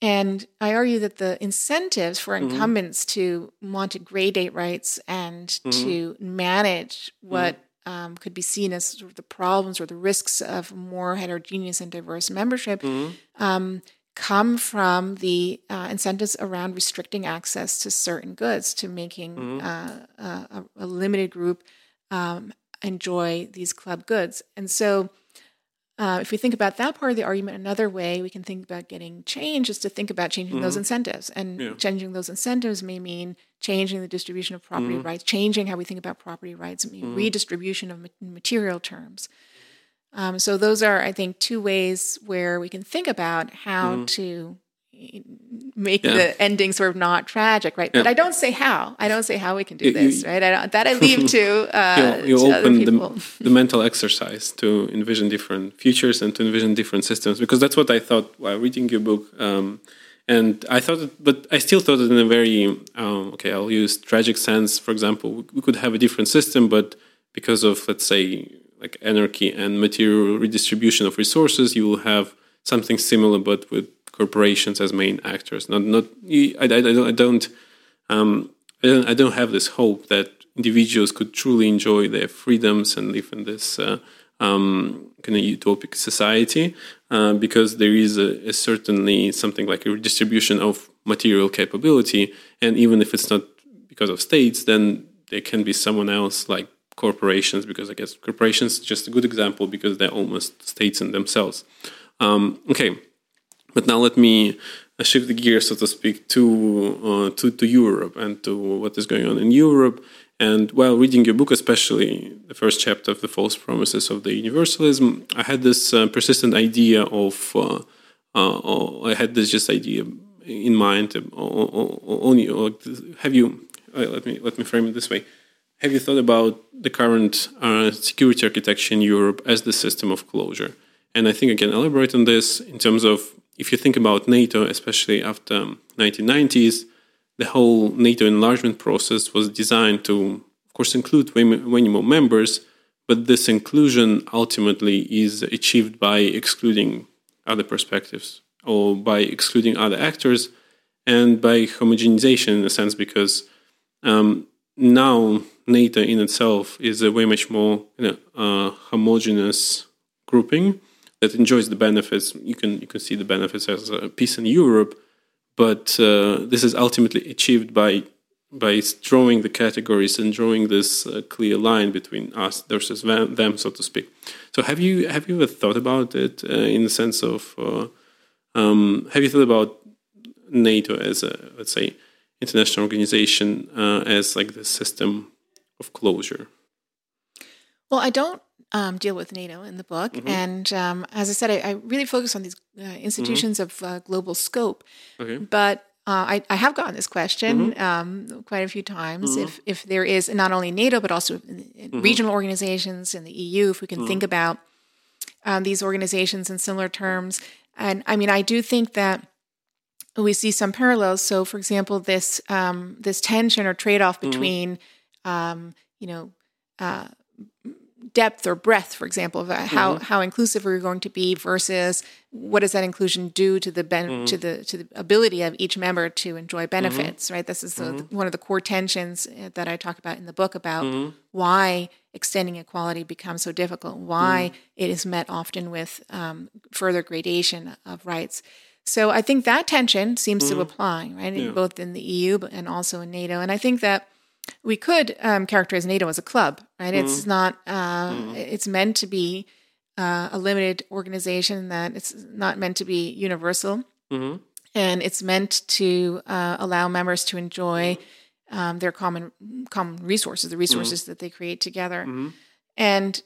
And I argue that the incentives for mm-hmm. incumbents mm-hmm. to want to gradate rights and mm-hmm. to manage what mm-hmm. um, could be seen as sort of the problems or the risks of more heterogeneous and diverse membership mm-hmm. um, come from the uh, incentives around restricting access to certain goods, to making mm-hmm. uh, a, a, limited group um, enjoy these club goods. And so uh, if we think about that part of the argument, another way we can think about getting change is to think about changing mm-hmm. those incentives. And yeah. changing those incentives may mean changing the distribution of property mm-hmm. rights, changing how we think about property rights, mm-hmm. redistribution of material terms. Um, so those are, I think, two ways where we can think about how mm-hmm. to make yeah. the ending sort of not tragic, right? Yeah. But I don't say how. I don't say how we can do you, this, right? I don't, that I leave to, uh, you, you to open the, the, mental exercise to envision different futures and to envision different systems because that's what I thought while reading your book. Um, and I thought, it, but I still thought it in a very um, okay. I'll use tragic sense. For example, we could have a different system, but because of let's say like anarchy and material redistribution of resources, you will have something similar, but with corporations as main actors. Not not I, I, don't I don't, um, I don't I don't have this hope that individuals could truly enjoy their freedoms and live in this uh, um, kind of utopic society uh, because there is a, a, certainly something like a redistribution of material capability, and even if it's not because of states, then there can be someone else like corporations because I guess corporations just a good example because they're almost states in themselves. Um, okay, but now let me uh, shift the gear, so to speak, to uh, to to Europe and to what is going on in Europe. And while reading your book, especially the first chapter of the false promises of the universalism, I had this uh, persistent idea of uh, uh I had this just idea in mind. Only have you? Uh, let me let me frame it this way. Have you thought about the current security architecture in Europe as the system of closure? And I think I can elaborate on this in terms of if you think about NATO, especially after 1990s, the whole NATO enlargement process was designed to, of course, include many more members, but this inclusion ultimately is achieved by excluding other perspectives or by excluding other actors and by homogenization in a sense, because um, now NATO in itself is a way much more you know, uh, homogeneous grouping that enjoys the benefits. You can you can see the benefits as a peace in Europe, but uh, this is ultimately achieved by by drawing the categories and drawing this uh, clear line between us versus them, so to speak. So have you have you ever thought about it uh, in the sense of uh, um, have you thought about NATO as a let's say international organization uh, as like the system of closure? Well, I don't um, deal with NATO in the book. Mm-hmm. And um, as I said, I, I, really focus on these uh, institutions mm-hmm. of uh, global scope. Okay. But uh, I, I, have gotten this question mm-hmm. um, quite a few times. Mm-hmm. If if there is not only NATO but also in, in mm-hmm. regional organizations in the EU, if we can think mm-hmm. about um, these organizations in similar terms, and I mean, I do think that we see some parallels. So, for example, this um, this tension or trade off between, um, you know, uh, depth or breadth, for example, of how mm-hmm. how inclusive are we going to be versus what does that inclusion do to the ben- mm-hmm. to the to the ability of each member to enjoy mm-hmm. benefits, right? This is the, mm-hmm. one of the core tensions uh, that I talk about in the book about mm-hmm. why extending equality becomes so difficult, why it is met often with um, further gradation of rights. So I think that tension seems to apply, right, yeah. both in the EU and also in NATO, and I think that we could um, characterize NATO as a club, right? Mm-hmm. It's not. Uh, mm-hmm. It's meant to be uh, a limited organization that it's not meant to be universal, mm-hmm. and it's meant to uh, allow members to enjoy um, their common common resources, the resources mm-hmm. that they create together. Mm-hmm. And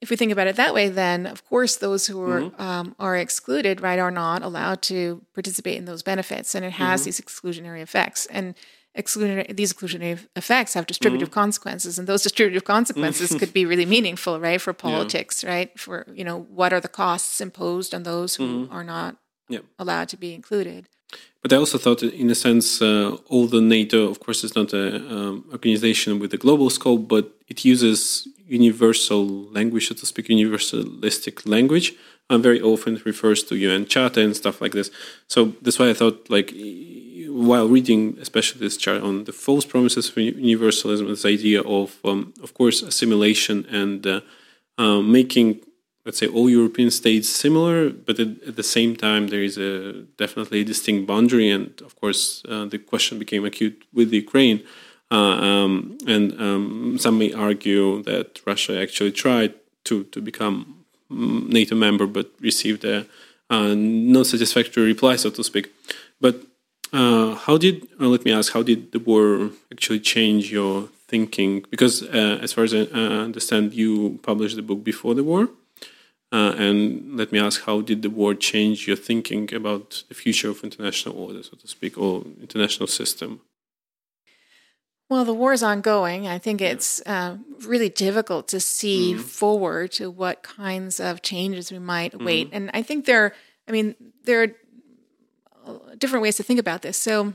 if we think about it that way, then of course those who are mm-hmm. um, are excluded, right, are not allowed to participate in those benefits, and it has these exclusionary effects. And exclusionary, these exclusionary effects have distributive mm-hmm. consequences, and those distributive consequences could be really meaningful, right, for politics, yeah. right? For you know, what are the costs imposed on those who mm-hmm. are not yeah. allowed to be included? But I also thought, in a sense, uh, although NATO, of course, is not an um, organization with a global scope, but it uses universal language, so to speak, universalistic language. And very often refers to UN Charter and stuff like this. So that's why I thought, like, while reading, especially this chart on the false promises of universalism, this idea of, um, of course, assimilation and uh, uh, making, let's say, all European states similar, but at, at, the same time, there is a definitely a distinct boundary. And of course, uh, the question became acute with Ukraine. Uh, um, and um, some may argue that Russia actually tried to, to become mm, NATO member, but received a uh, not satisfactory reply, so to speak. But uh, how did uh, let me ask? How did the war actually change your thinking? Because uh, as far as I uh, understand, you published the book before the war, uh, and let me ask: How did the war change your thinking about the future of international order, so to speak, or international system? Well, the war is ongoing. I think it's uh, really difficult to see mm-hmm. forward to what kinds of changes we might await. Mm-hmm. And I think there, I mean, there are different ways to think about this. So,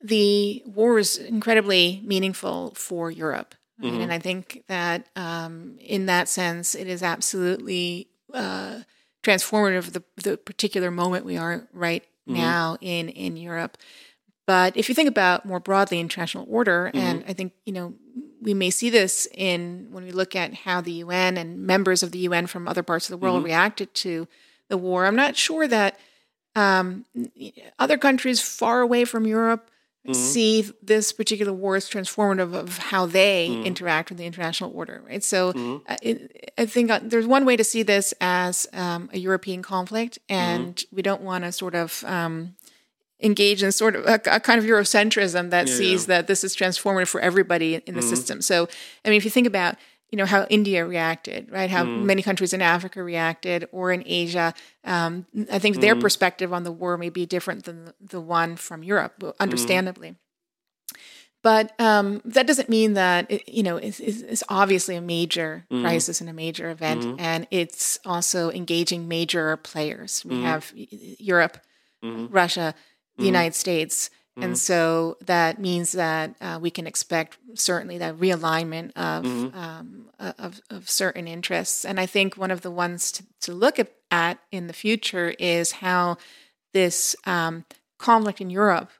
the war was incredibly meaningful for Europe. Right? Mm-hmm. And I think that um, in that sense, it is absolutely uh, transformative the, the particular moment we are right mm-hmm. now in, in Europe. But if you think about more broadly international order, mm-hmm. and I think, you know, we may see this in when we look at how the UN and members of the UN from other parts of the world mm-hmm. reacted to the war. I'm not sure that um, other countries far away from Europe mm-hmm. see this particular war as transformative of how they mm-hmm. interact with the international order, right? So mm-hmm. Uh, it, I think uh, there's one way to see this as um, a European conflict, and mm-hmm. we don't want to sort of um, engage in sort of a, a, kind of Eurocentrism that yeah, sees yeah. that this is transformative for everybody in the mm-hmm. system. So, I mean, if you think about you know how India reacted, right? How mm. many countries in Africa reacted, or in Asia. Um, I think mm. their perspective on the war may be different than the one from Europe, understandably. Mm. But um, that doesn't mean that it, you know it's, it's, obviously a major mm. crisis and a major event, mm-hmm. and it's also engaging major players. We mm. have Europe. Russia, the United States. Mm-hmm. And so that means that uh, we can expect certainly that realignment of, mm-hmm. um, of, of certain interests. And I think one of the ones to, to look at, in the future is how this um, conflict in Europe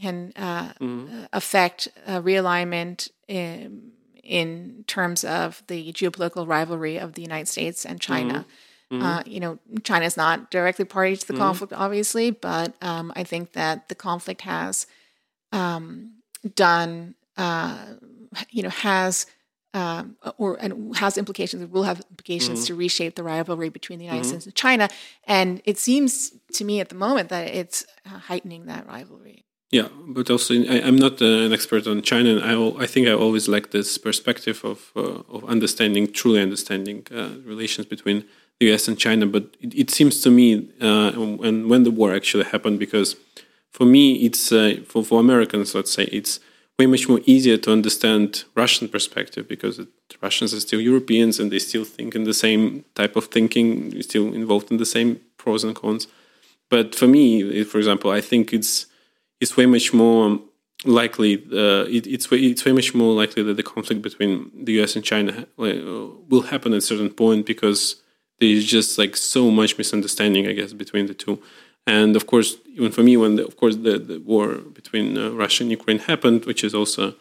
can uh, mm-hmm. affect realignment in, in, terms of the geopolitical rivalry of the United States and China. Mm-hmm. Uh, you know, China is not directly party to the mm-hmm. conflict, obviously, but um, I think that the conflict has um, done, uh, you know, has um, or and has implications, will have implications mm-hmm. to reshape the rivalry between the United mm-hmm. States and China. And it seems to me at the moment that it's uh, heightening that rivalry. Yeah, but also I, am not an expert on China. I, I think I always like this perspective of uh, of understanding, truly understanding uh, relations between the US and China, but it, it seems to me uh, when when the war actually happened, because for me it's uh, for for Americans, let's say it's way much more easier to understand Russian perspective because it, Russians are still Europeans and they still think in the same type of thinking, still involved in the same pros and cons. But for me, for example, I think it's it's way much more likely. Uh, it, it's way, it's way much more likely that the conflict between the U.S. and China will happen at a certain point because there's just like so much misunderstanding, I guess, between the two. And of course, even for me, when the, of course the, the war between uh, Russia and Ukraine happened, which is also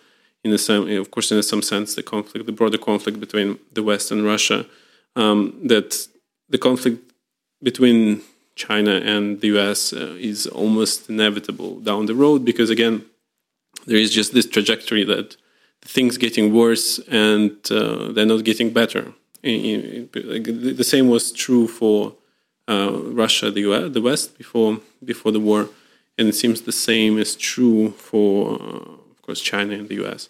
in the same, of course, in some sense, the conflict, the broader conflict between the West and Russia, um, that the conflict between China and the US uh, is almost inevitable down the road because, again, there is just this trajectory that things getting worse and uh, they're not getting better. The same was true for uh, Russia, the US, the West before before the war, and it seems the same is true for, uh, of course, China and the US.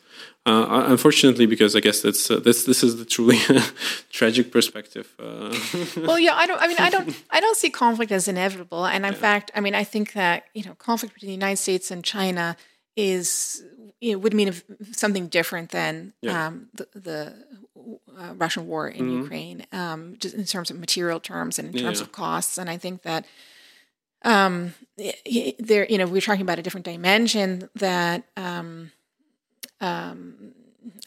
Uh, unfortunately, because I guess that's uh, this this is the truly tragic perspective. Uh. well, yeah, I don't. I mean, I don't. I don't see conflict as inevitable, and in yeah. fact, I mean, I think that you know, conflict between the United States and China is you know, would mean something different than yeah. um, the, the uh, Russian war in mm-hmm. Ukraine, um, just in terms of material terms and in terms yeah. of costs. And I think that um, there, you know, we're talking about a different dimension that um, um,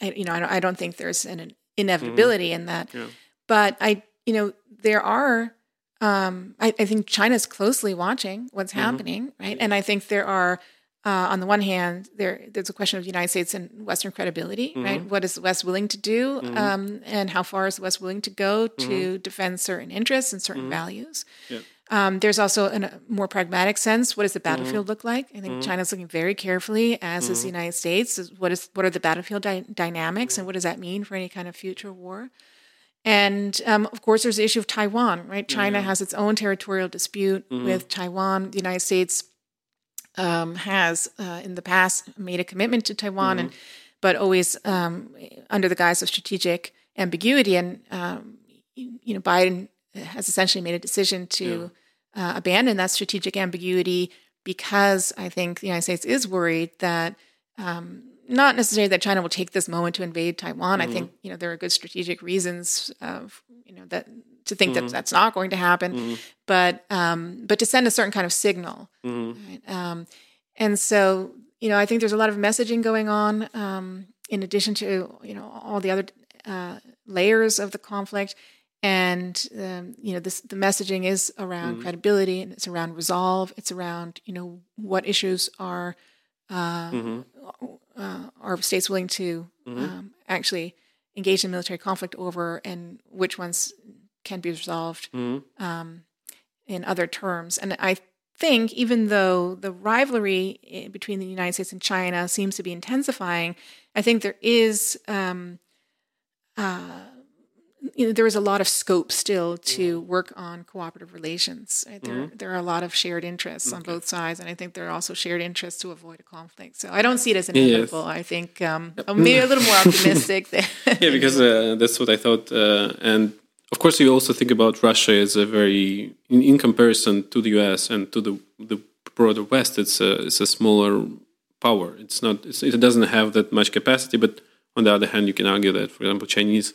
I, you know, I don't, I don't, think there's an inevitability mm-hmm. in that. Yeah. But I, you know, there are. Um, I, I, think China's closely watching what's mm-hmm. happening, right? And I think there are, uh, on the one hand, there there's a question of the United States and Western credibility, mm-hmm. right? What is the West willing to do, mm-hmm. um, and how far is the West willing to go to mm-hmm. defend certain interests and certain mm-hmm. values? Yep. Um, there's also a more pragmatic sense. What does the mm-hmm. battlefield look like? I think mm-hmm. China's looking very carefully, as mm-hmm. is the mm-hmm. United States. What is what are the battlefield dy- dynamics, and what does that mean for any kind of future war? And um, of course, there's the issue of Taiwan. Right, China has its own territorial dispute mm-hmm. with Taiwan. The United States um, has, uh, in the past, made a commitment to Taiwan, and but always um, under the guise of strategic ambiguity. And um, you know, Biden has essentially made a decision to. Uh, abandon that strategic ambiguity because I think the United States is worried that um, not necessarily that China will take this moment to invade Taiwan. Mm-hmm. I think you know there are good strategic reasons of you know that to think mm-hmm. that that's not going to happen, mm-hmm. but um, but to send a certain kind of signal. Mm-hmm. Right? Um, and so you know I think there's a lot of messaging going on um, in addition to you know all the other uh, layers of the conflict and um, you know this the messaging is around mm-hmm. credibility and it's around resolve it's around you know what issues are uh, mm-hmm. uh, are states willing to mm-hmm. um, actually engage in military conflict over and which ones can be resolved mm-hmm. um, in other terms and i think even though the rivalry eh, between the united states and china seems to be intensifying i think there is um, uh, you know, there is a lot of scope still to work on cooperative relations. Right? There, mm-hmm. there are a lot of shared interests okay. on both sides, and I think there are also shared interests to avoid a conflict. So I don't see it as inevitable. Yes. I think um, I'm maybe a little more optimistic there. yeah, because uh, that's what I thought. Uh, and of course, you also think about Russia as a very, in, in comparison to the U.S. and to the the broader West, it's a it's a smaller power. It's not. It's, it doesn't have that much capacity, but on the other hand, you can argue that, for example, Chinese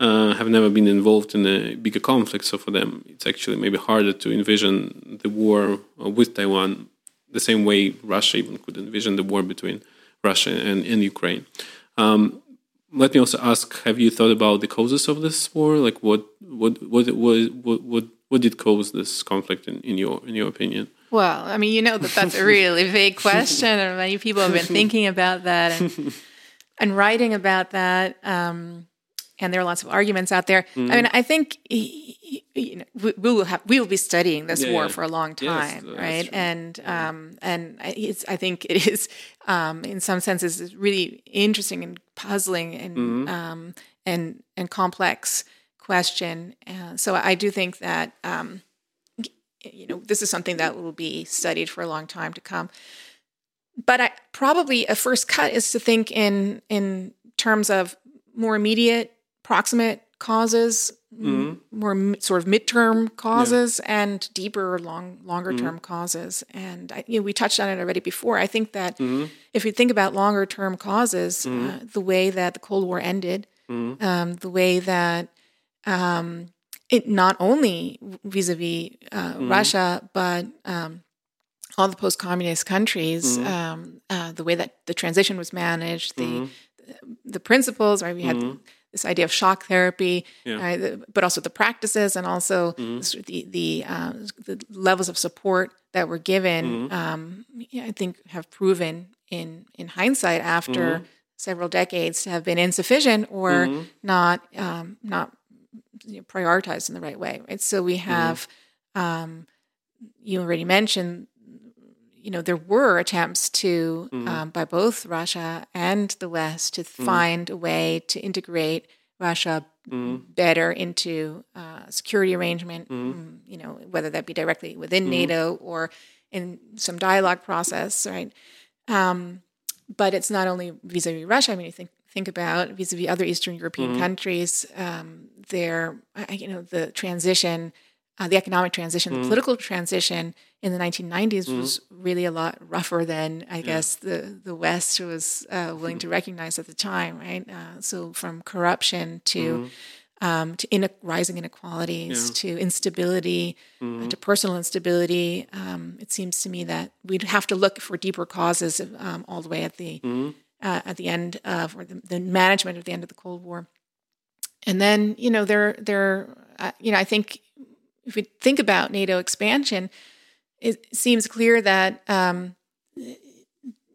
uh, have never been involved in a bigger conflict. So for them, it's actually maybe harder to envision the war uh, with Taiwan the same way Russia even could envision the war between Russia and, and Ukraine. Um, let me also ask: Have you thought about the causes of this war? Like, what what what what what what, did cause this conflict in, in your in your opinion? Well, I mean, you know that that's a really vague question, and many people have been thinking about that and, and writing about that. Um, and there are lots of arguments out there. Mm-hmm. I mean, I think you know, we, we, will have we will be studying this yeah, war yeah. for a long time, yes, right? And um, and it's I think it is um, in some senses really interesting and puzzling and mm-hmm. um, and and complex question. Uh, so I do think that um, you know this is something that will be studied for a long time to come. But I, probably a first cut is to think in in terms of more immediate proximate causes, mm-hmm. more sort of midterm causes, yeah. and deeper, long, longer mm-hmm. term causes. And I, you know, we touched on it already before. I think that mm-hmm. if you think about longer term causes, mm-hmm. uh, the way that the Cold War ended, mm-hmm. um, the way that um, it not only vis-a-vis uh. Russia, but um, all the post-communist countries, um, uh, the way that the transition was managed, the the principles, right? We had mm-hmm. This idea of shock therapy, yeah. right? but also the practices and also mm-hmm. the the, uh, the levels of support that were given. Mm-hmm. Um, I think have proven in in hindsight after several decades to have been insufficient or not um, not you know, prioritized in the right way, right? So we have, um, you already mentioned you know, there were attempts to, mm-hmm. um, by both Russia and the West, to mm-hmm. find a way to integrate Russia mm-hmm. better into uh, security arrangement. Mm-hmm. Mm, you know, whether that be directly within mm-hmm. NATO or in some dialogue process, right? Um, but it's not only vis-a-vis Russia. I mean, you think think about vis-a-vis other Eastern European mm-hmm. countries. Um, there, you know, the transition uh, the economic transition, mm. the political transition in the 1990s mm. was really a lot rougher than I yeah. guess the the West was uh, willing to recognize at the time, right? Uh, so from corruption to mm. um, to in- rising inequalities yeah. to instability uh, to personal instability, um, it seems to me that we'd have to look for deeper causes um, all the way at the uh, at the end of or the, the management of the end of the Cold War. And then, you know, there, there, uh, you know, I think if we think about NATO expansion, it seems clear that um,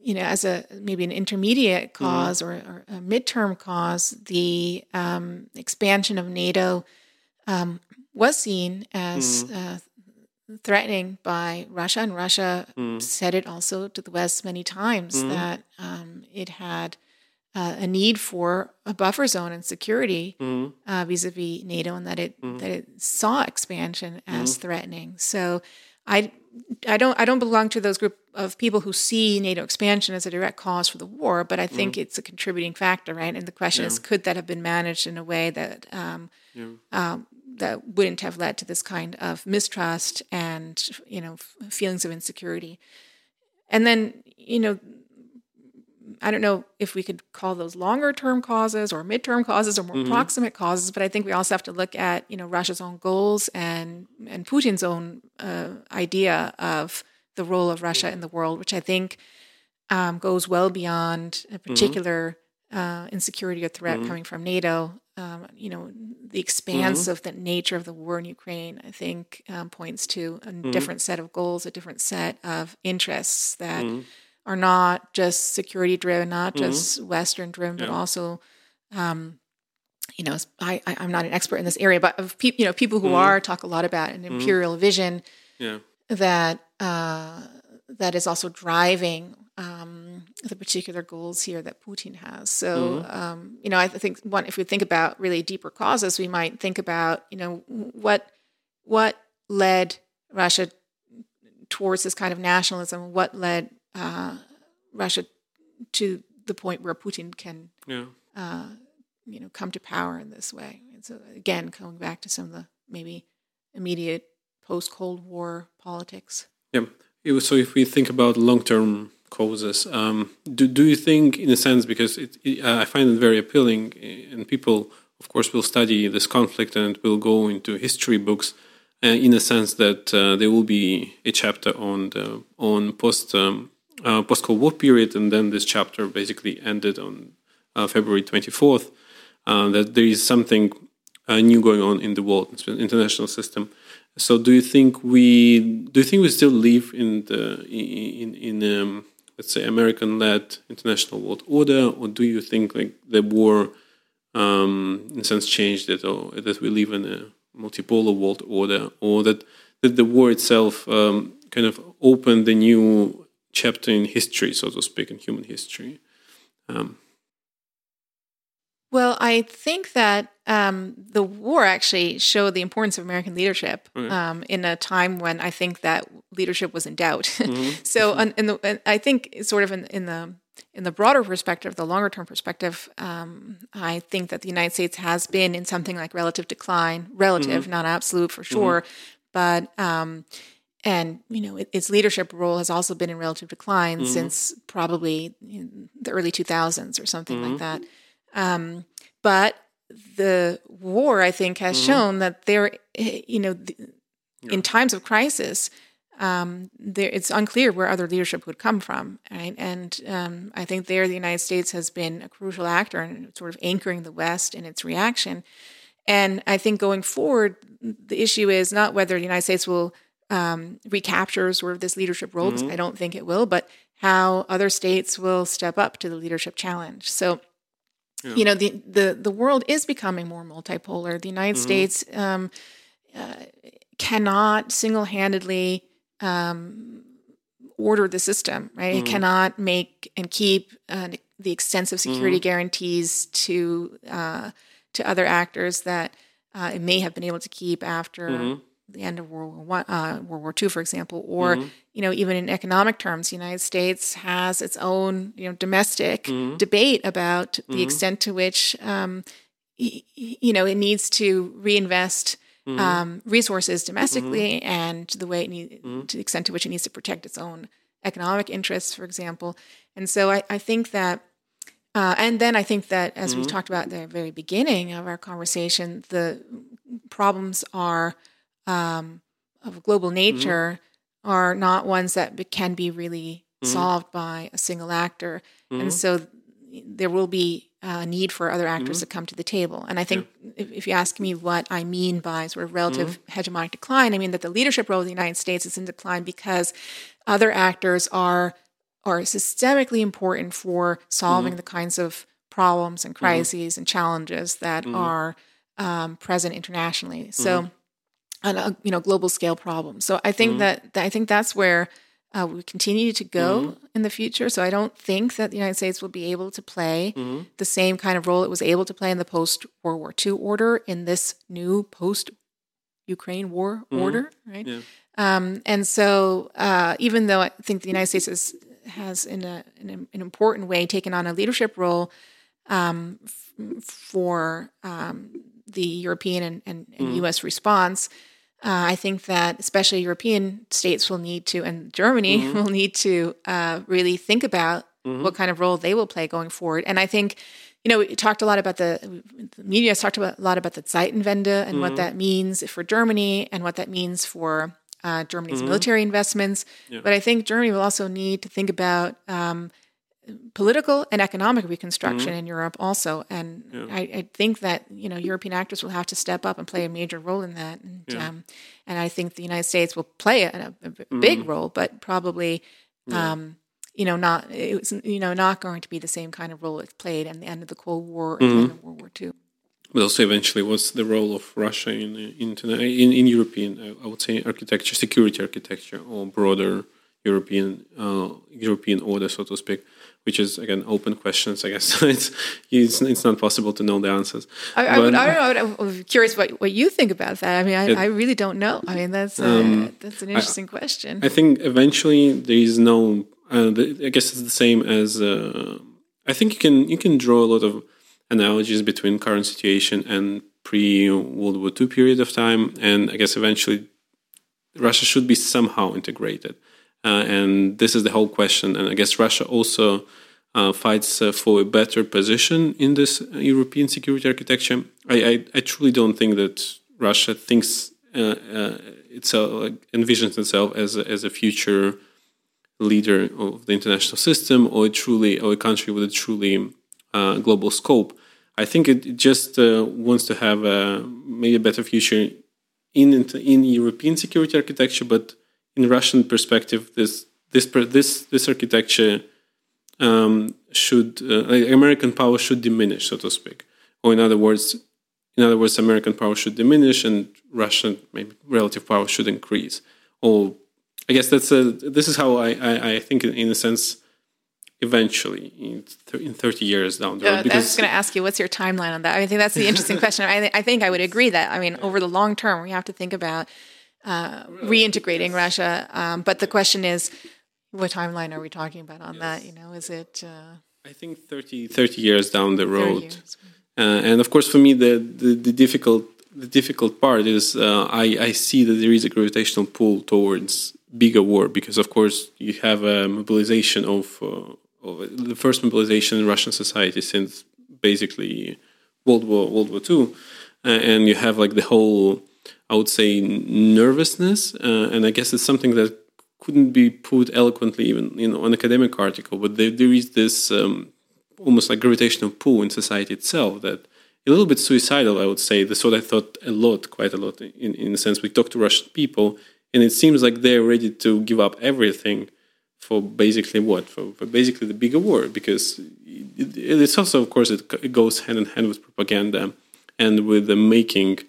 you know, as a maybe an intermediate because mm-hmm. or, or, a midterm cause, the um, expansion of NATO um, was seen as mm-hmm. uh, threatening by Russia, and Russia mm-hmm. said it also to the West many times mm-hmm. that um, it had uh, a need for a buffer zone and security mm-hmm. uh, vis-a-vis NATO, and that it mm-hmm. that it saw expansion as mm-hmm. threatening. So, I I don't I don't belong to those group of people who see NATO expansion as a direct cause for the war, but I think mm-hmm. it's a contributing factor, right? And the question yeah. is, could that have been managed in a way that um, yeah. um, that wouldn't have led to this kind of mistrust and you know feelings of insecurity? And then you know I don't know if we could call those longer term causes or midterm causes or more mm-hmm. proximate causes, but I think we also have to look at you know Russia's own goals and and Putin's own uh, idea of the role of Russia in the world, which I think um, goes well beyond a mm-hmm. particular mm-hmm. uh, insecurity or threat mm-hmm. coming from NATO. Um, you know, the expanse mm-hmm. of the nature of the war in Ukraine, I think, um, points to a mm-hmm. different set of goals, a different set of interests that are not just security driven, not mm-hmm. just Western driven, but also, um, you know, I, I, am not an expert in this area, but of people, you know, people who mm-hmm. are talk a lot about an mm-hmm. imperial vision yeah. that uh, that is also driving um, the particular goals here that Putin has. So, mm-hmm. um, you know, I think one, if we think about really deeper causes, we might think about, you know, what what led Russia towards this kind of nationalism, what led uh, Russia to the point where Putin can, yeah. uh, you know, come to power in this way. And so again, going back to some of the maybe immediate post Cold War politics. Yeah. So if we think about long term causes, um, do do you think, in a sense, because it, it, I find it very appealing, and people, of course, will study this conflict and will go into history books. Uh, in a sense that uh, there will be a chapter on the on post um, uh, post Cold War period, and then this chapter basically ended on uh, February 24th. Uh, that there is something uh, new going on in the world, international system. So, do you think we do you think we still live in the in in um, let's say American-led international world order, or do you think like the war, um, in a sense, changed it, or that we live in a multipolar world order, or that that the war itself um, kind of opened the new chapter in history, so to speak, in human history. Um, well, I think that um, the war actually showed the importance of American leadership okay. um, in a time when I think that leadership was in doubt. Mm-hmm. so, mm-hmm. in the, I think, sort of in, in, the in the broader perspective, the longer term perspective, um, I think that the United States has been in something like relative decline, relative, mm-hmm. not absolute for sure, mm-hmm. but um, and you know its leadership role has also been in relative decline mm-hmm. since probably the early 2000s or something mm-hmm. like that um, but the war, I think, has mm-hmm. shown that there, you know, yeah. in times of crisis, um, there, it's unclear where other leadership would come from. Right? And um, I think there the United States has been a crucial actor in sort of anchoring the West in its reaction. And I think going forward, the issue is not whether the United States will um, recapture sort of this leadership role, mm-hmm. I don't think it will, but how other states will step up to the leadership challenge. So, yeah. you know, the, the, the world is becoming more multipolar. The United mm-hmm. States um, uh, cannot single handedly um, order the system, right? Mm-hmm. It cannot make and keep uh, the extensive security mm-hmm. guarantees to uh, to other actors that uh, it may have been able to keep after mm-hmm. The end of World War One, uh, World War Two, for example, or mm-hmm. you know even in economic terms, the United States has its own you know domestic mm-hmm. debate about the mm-hmm. extent to which um, you know it needs to reinvest mm-hmm. um, resources domestically mm-hmm. and the way it need, mm-hmm. to the extent to which it needs to protect its own economic interests, for example. And so I, I think that, uh, and then I think that as we mm-hmm. talked about at the very beginning of our conversation, the problems are um, of global mm-hmm. nature are not ones that can be really mm-hmm. solved by a single actor. And so there will be uh, need for other actors mm-hmm. to come to the table. And I think yeah. if, if, you ask me what I mean by sort of relative mm-hmm. hegemonic decline, I mean that the leadership role of the United States is in decline because other actors are are systemically important for solving mm-hmm. the kinds of problems and mm-hmm. crises and challenges that mm-hmm. are um, present internationally. So, mm-hmm. On a you know global scale problem. So I think that, that I think that's where uh, we continue to go mm-hmm. in the future. So I don't think that the United States will be able to play mm-hmm. the same kind of role it was able to play in the post World War II order in this new post Ukraine war mm-hmm. order, right? Yeah. Um, and so uh, even though I think the United States has, has in, a, in a, an important way taken on a leadership role um, f- for um, the European and, and, and U.S. Mm-hmm. response, uh, I think that especially European states will need to, and Germany mm-hmm. will need to uh, really think about mm-hmm. what kind of role they will play going forward. And I think, you know, we talked a lot about the, the media has talked about, a lot about the Zeitenwende and mm-hmm. what that means for Germany and what that means for uh, Germany's mm-hmm. military investments. Yeah. But I think Germany will also need to think about um, political and economic reconstruction mm-hmm. in Europe also. And yeah. I, I, think that you know European actors will have to step up and play a major role in that. And, yeah. um, and I think the United States will play a, a, mm-hmm. big role, but probably. Yeah. Um, you know, not it's you know not going to be the same kind of role it played at the end of the Cold War and mm-hmm. the of World War II. But also, eventually, what's the role of Russia in in in, in European, I would say, architecture, security architecture, or broader European uh, European order, so to speak? Which is again open questions. I guess it's, it's it's not possible to know the answers. I, I, would, I don't know. I'm curious what, what you think about that. I mean, I, it, I really don't know. I mean, that's a, um, that's an interesting question. I think eventually there is no. Uh, the, I guess it's the same as. Uh, I think you can you can draw a lot of analogies between current situation and pre World War II period of time, and I guess eventually Russia should be somehow integrated. Uh, and this is the whole question. And I guess Russia also uh, fights uh, for a better position in this European security architecture. I, I, I truly don't think that Russia thinks uh, uh, itself, like, envisions itself as a, as a future leader of the international system or a truly or a country with a truly uh, global scope. I think it, just wants to have a, maybe a better future in in European security architecture, but in Russian perspective, this this this this architecture um, should uh, American power should diminish, so to speak, or in other words, in other words, American power should diminish and Russian maybe relative power should increase. Or I guess that's a this is how I I, I think in a sense eventually in, th- in 30 years down the road. because I was going to ask you, what's your timeline on that? I think that's the interesting question. I, th- I think I would agree that, I mean, over the long term, we have to think about uh, reintegrating Russia. Um, but the question is, what timeline are we talking about on yes. that? You know, is it? Uh, I think 30, 30 years down the road. Uh, and of course, for me, the, the, the difficult the difficult part is uh, I, I see that there is a gravitational pull towards bigger war because, of course, you have a mobilization of, uh, of the first mobilization in Russian society since basically World War World War Two, and you have like the whole, I would say, nervousness, uh, and I guess it's something that couldn't be put eloquently even in an academic article, but there, there is this um, almost like gravitational pull in society itself that a little bit suicidal, I would say. That's what I thought a lot, quite a lot, in, in the sense we talk to Russian people, and it seems like they're ready to give up everything for basically what? For, for basically the bigger war, because it, it's also, of course, it, it, goes hand in hand with propaganda and with the making.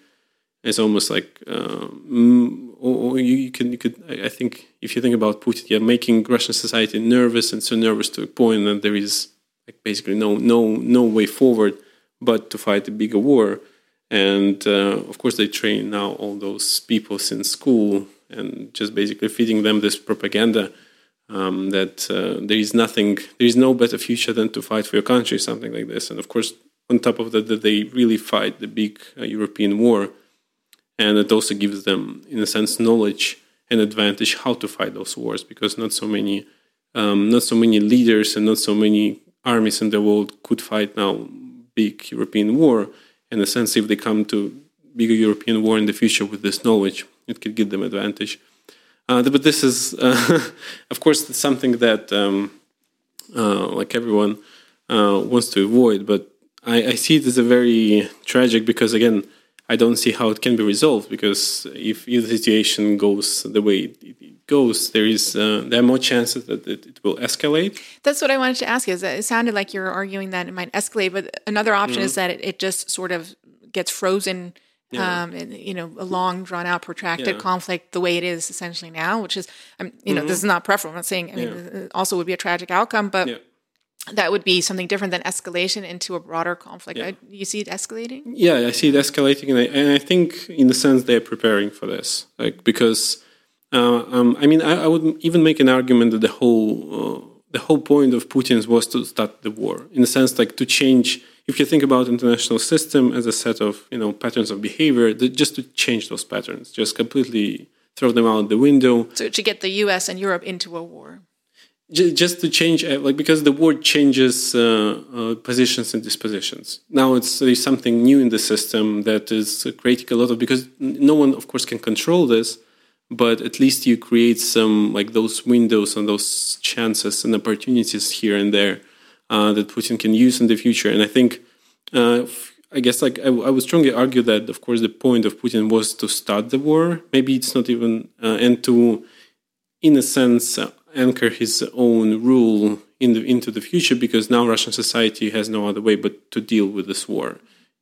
It's almost like, um, or, you, you, can, you could, I think, if you think about Putin, yeah, making Russian society nervous and so nervous to a point that there is like basically no, no, no way forward but to fight a bigger war. And uh, of course, they train now all those people since school and just basically feeding them this propaganda um, that uh, there is nothing, there is no better future than to fight for your country, something like this. And of course, on top of that, that they really fight the big uh, European war, and it also gives them, in a sense, knowledge and advantage how to fight those wars because not so many, um, not so many leaders and not so many armies in the world could fight now big European war. In a sense, if they come to bigger European war in the future with this knowledge, it could give them advantage. Uh, but this is, uh, of course, something that, um, uh, like everyone, uh, wants to avoid. But I, I, see it as a very tragic because, again, I don't see how it can be resolved because if, if the situation goes the way it, goes, there is uh, there are more chances that it, it, will escalate. That's what I wanted to ask you. Is it sounded like you're arguing that it might escalate, but another option mm-hmm. is that it, it, just sort of gets frozen. Yeah. Um, and, you know, a long, drawn out, protracted yeah. conflict, the way it is essentially now, which is, um, you know, mm-hmm. this is not preferable. I'm not saying, I mean, yeah. also would be a tragic outcome, but that would be something different than escalation into a broader conflict. Yeah. you see it escalating? Yeah, I see it escalating, and I, and I, think, in the sense, they're preparing for this, like because uh, um, I mean, I, I, would even make an argument that the whole uh, the whole point of Putin's was to start the war, in a sense, like to change. If you think about international system as a set of you know patterns of behavior, just to change those patterns, just completely throw them out the window. So to get the U.S. and Europe into a war just to change uh, like because the word changes uh, uh, positions and dispositions now it's something new in the system that is creating a lot of because no one of course can control this but at least you create some like those windows and those chances and opportunities here and there uh, that Putin can use in the future. And I think, uh, I guess, like I, would strongly argue that, of course, the point of Putin was to start the war. Maybe it's not even uh, and to, in a sense, anchor his own rule in the, into the future because now Russian society has no other way but to deal with this war.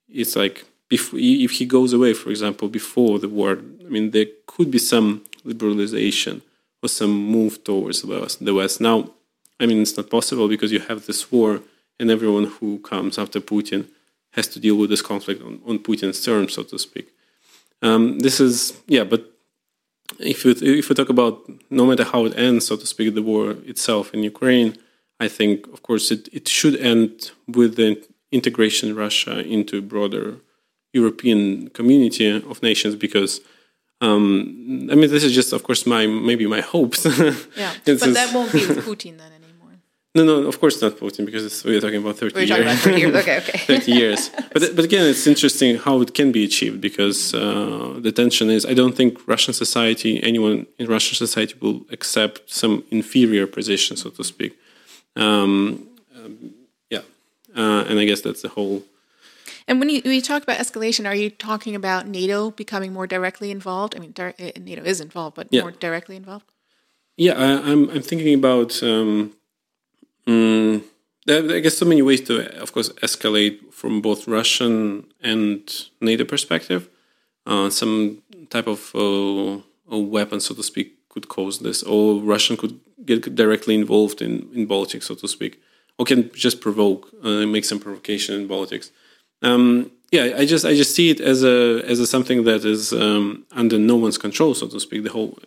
It's like if if he goes away, for example, before the war, I mean, there could be some liberalization or some move towards the West. The West. Now, I mean, it's not possible because you have this war, and everyone who comes after Putin has to deal with this conflict on, on Putin's terms, so to speak. Um, this is, yeah, but if you, if we talk about no matter how it ends, so to speak, the war itself in Ukraine, I think, of course, it, it should end with the integration of Russia into broader European community of nations because um, I mean this is just of course my maybe my hopes. yeah, but that won't be with Putin then anymore. No, no, of course not Putin because we're talking about thirty we're years. About 30 years. Okay, okay. thirty years. But but again, it's interesting how it can be achieved because uh, the tension is I don't think Russian society, anyone in Russian society, will accept some inferior position, so to speak. Um, um, yeah, uh, and I guess that's the whole and when you, when you talk about escalation, are you talking about NATO becoming more directly involved? I mean, eh, NATO is involved, but yeah. more directly involved. Yeah, I, am I'm, I'm thinking about. Um, um, I guess so many ways to, of course, escalate from both Russian and NATO perspective. Uh, some type of uh, a weapon, so to speak, could cause this, or Russian could get directly involved in in politics, so to speak, or can just provoke, uh, make some provocation in politics. Um, yeah, I just I just see it as a as a something that is um, under no one's control, so to speak, the whole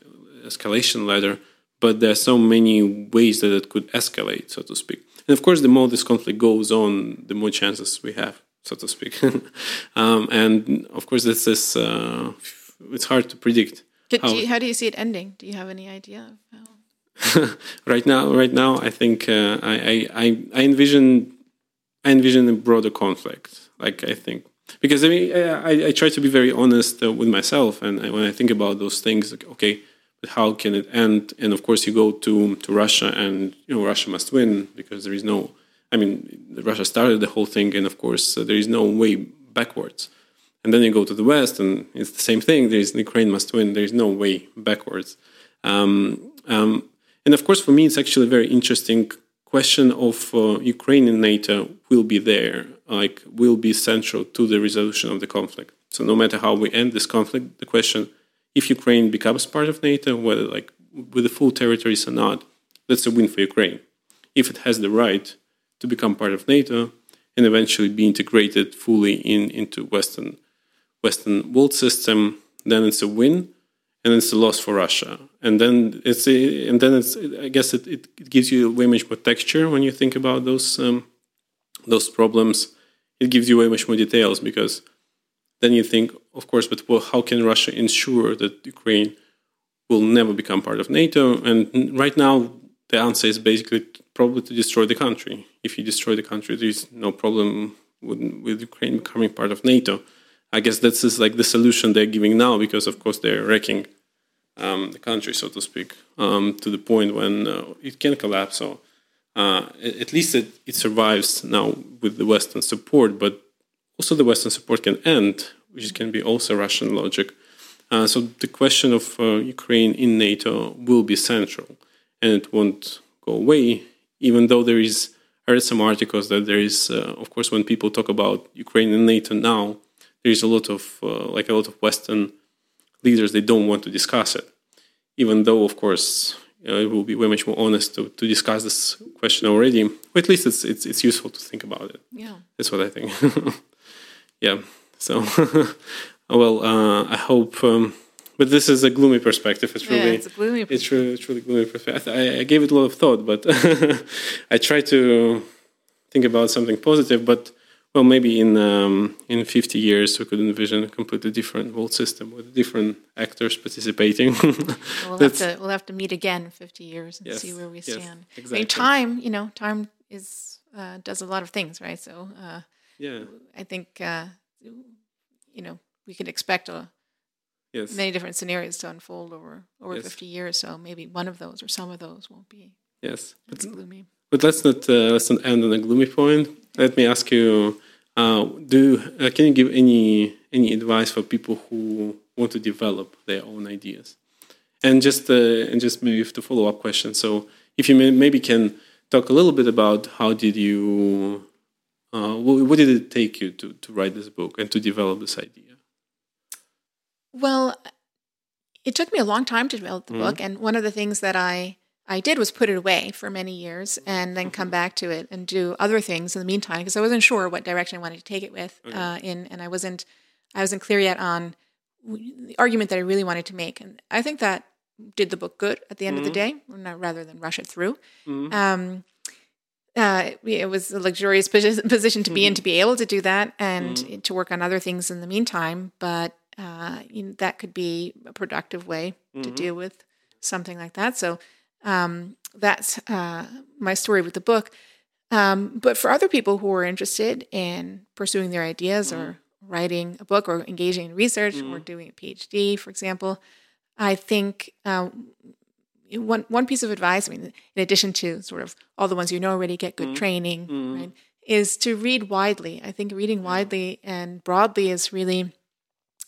escalation ladder. But there are so many ways that it could escalate, so to speak. And of course, the more this conflict goes on, the more chances we have, so to speak. um, and of course, this is uh, it's hard to predict. How, do you, how, do you see it ending? Do you have any idea? right now, right now, I think uh, I, I I envision I envision a broader conflict. Like I think because I mean I, I try to be very honest uh, with myself, and when I think about those things, like, okay, how can it end? And of course, you go to to Russia, and you know Russia must win because there is no. I mean, Russia started the whole thing, and of course, uh, there is no way backwards. And then you go to the West, and it's the same thing. There is Ukraine must win. There is no way backwards. Um, um, and of course, for me, it's actually a very interesting question of uh, Ukraine and NATO will be there, like will be central to the resolution of the conflict. So no matter how we end this conflict, the question if Ukraine becomes part of NATO, whether like with the full territories or not, that's a win for Ukraine. If it has the right to become part of NATO and eventually be integrated fully in into Western Western world system, then it's a win and it's a loss for Russia. And then it's a, and then it's I guess it, it gives you way much more texture when you think about those um, those problems. It gives you way much more details because then you think, of course, but well, how can Russia ensure that Ukraine will never become part of NATO? And right now, the answer is basically probably to destroy the country. If you destroy the country, there's no problem with, with Ukraine becoming part of NATO. I guess that's just like the solution they're giving now because, of course, they're wrecking um, the country, so to speak, um, to the point when uh, it can collapse. So uh, at least it, it survives now with the Western support, but also the Western support can end, which can be also Russian logic. Uh, so the question of uh, Ukraine in NATO will be central, and it won't go away, even though there is. I read some articles that there is, uh, of course, when people talk about Ukraine and NATO now, there is a lot of uh, like a lot of Western leaders they don't want to discuss it, even though of course you it will be way much more honest to, to discuss this question already. Or at least it's it's it's useful to think about it. Yeah, that's what I think. yeah. So, well, uh, I hope. Um, but this is a gloomy perspective. It's really, yeah, it's a gloomy. It's really, it's really gloomy perspective. I, I gave it a lot of thought, but I try to think about something positive. But well, maybe in um, in 50 years we could envision a completely different world system with different actors participating. we'll, have to, we'll have to meet again in 50 years and yes, see where we yes, stand. Exactly. I mean, time, you know, time is uh, does a lot of things, right? So, uh, yeah, I think uh, you know we could expect a yes. many different scenarios to unfold over over yes. 50 years. So maybe one of those or some of those won't be yes, but, gloomy. But let's not uh, let's not end on a gloomy point. Let me ask you: uh, Do uh, can you give any any advice for people who want to develop their own ideas? And just uh, and just maybe the follow up question. So if you may, maybe can talk a little bit about how did you uh, what, what, did it take you to to write this book and to develop this idea? Well, it took me a long time to develop the mm-hmm. book, and one of the things that I I did was put it away for many years and then come back to it and do other things in the meantime because I wasn't sure what direction I wanted to take it with. Okay. Uh, in and I wasn't I wasn't clear yet on the argument that I really wanted to make, and I think that did the book good at the end mm-hmm. of the mm-hmm. day, rather than rush it through. Mm-hmm. Um, uh, it was a luxurious position to be in mm-hmm. to be able to do that and mm-hmm. to work on other things in the meantime. But uh, you know, that could be a productive way to deal with something like that. So um, that's uh, my story with the book. Um, but for other people who are interested in pursuing their ideas mm-hmm. or writing a book or engaging in research mm-hmm. or doing a PhD, for example, I think um, one one piece of advice, I mean, in addition to sort of all the ones you know already, get good mm-hmm. training, mm-hmm. right, is to read widely. I think reading widely and broadly is really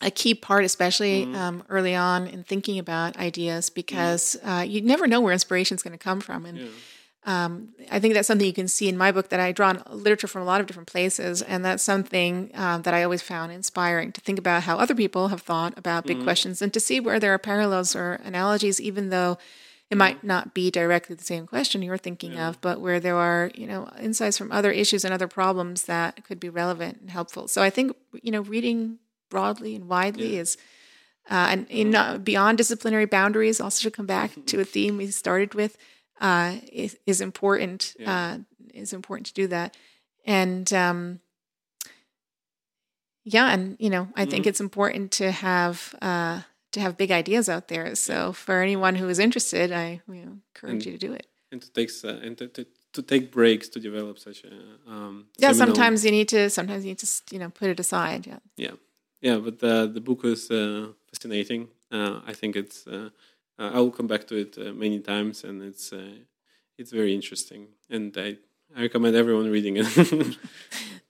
a key part, especially mm-hmm. um, early on in thinking about ideas, because mm-hmm. uh, you never know where inspiration is going to come from. And yeah. um, I think that's something you can see in my book that I draw on literature from a lot of different places, and that's something uh, that I always found inspiring to think about how other people have thought about big mm-hmm. questions and to see where there are parallels or analogies, even though it might not be directly the same question you're thinking yeah. of, but where there are, you know, insights from other issues and other problems that could be relevant and helpful. So I think, you know, reading broadly and widely yeah. is uh, and in uh, beyond disciplinary boundaries also to come back to a theme we started with uh, is, is, important yeah. Uh, is important to do that and um, yeah and you know i mm-hmm. think it's important to have uh, to have big ideas out there so for anyone who is interested i you know, encourage and, you to do it and to take uh, and to, to to take breaks to develop such a um, yeah. Sometimes you need to. Sometimes you need to you know put it aside. Yeah. Yeah, yeah. But the the book was uh, fascinating. Uh, I think it's. Uh, I will come back to it uh, many times, and it's uh, it's very interesting, and I I recommend everyone reading it.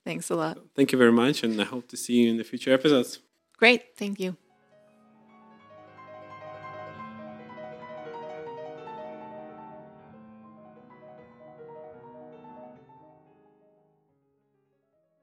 Thanks a lot. Thank you very much, and I hope to see you in the future episodes. Great. Thank you.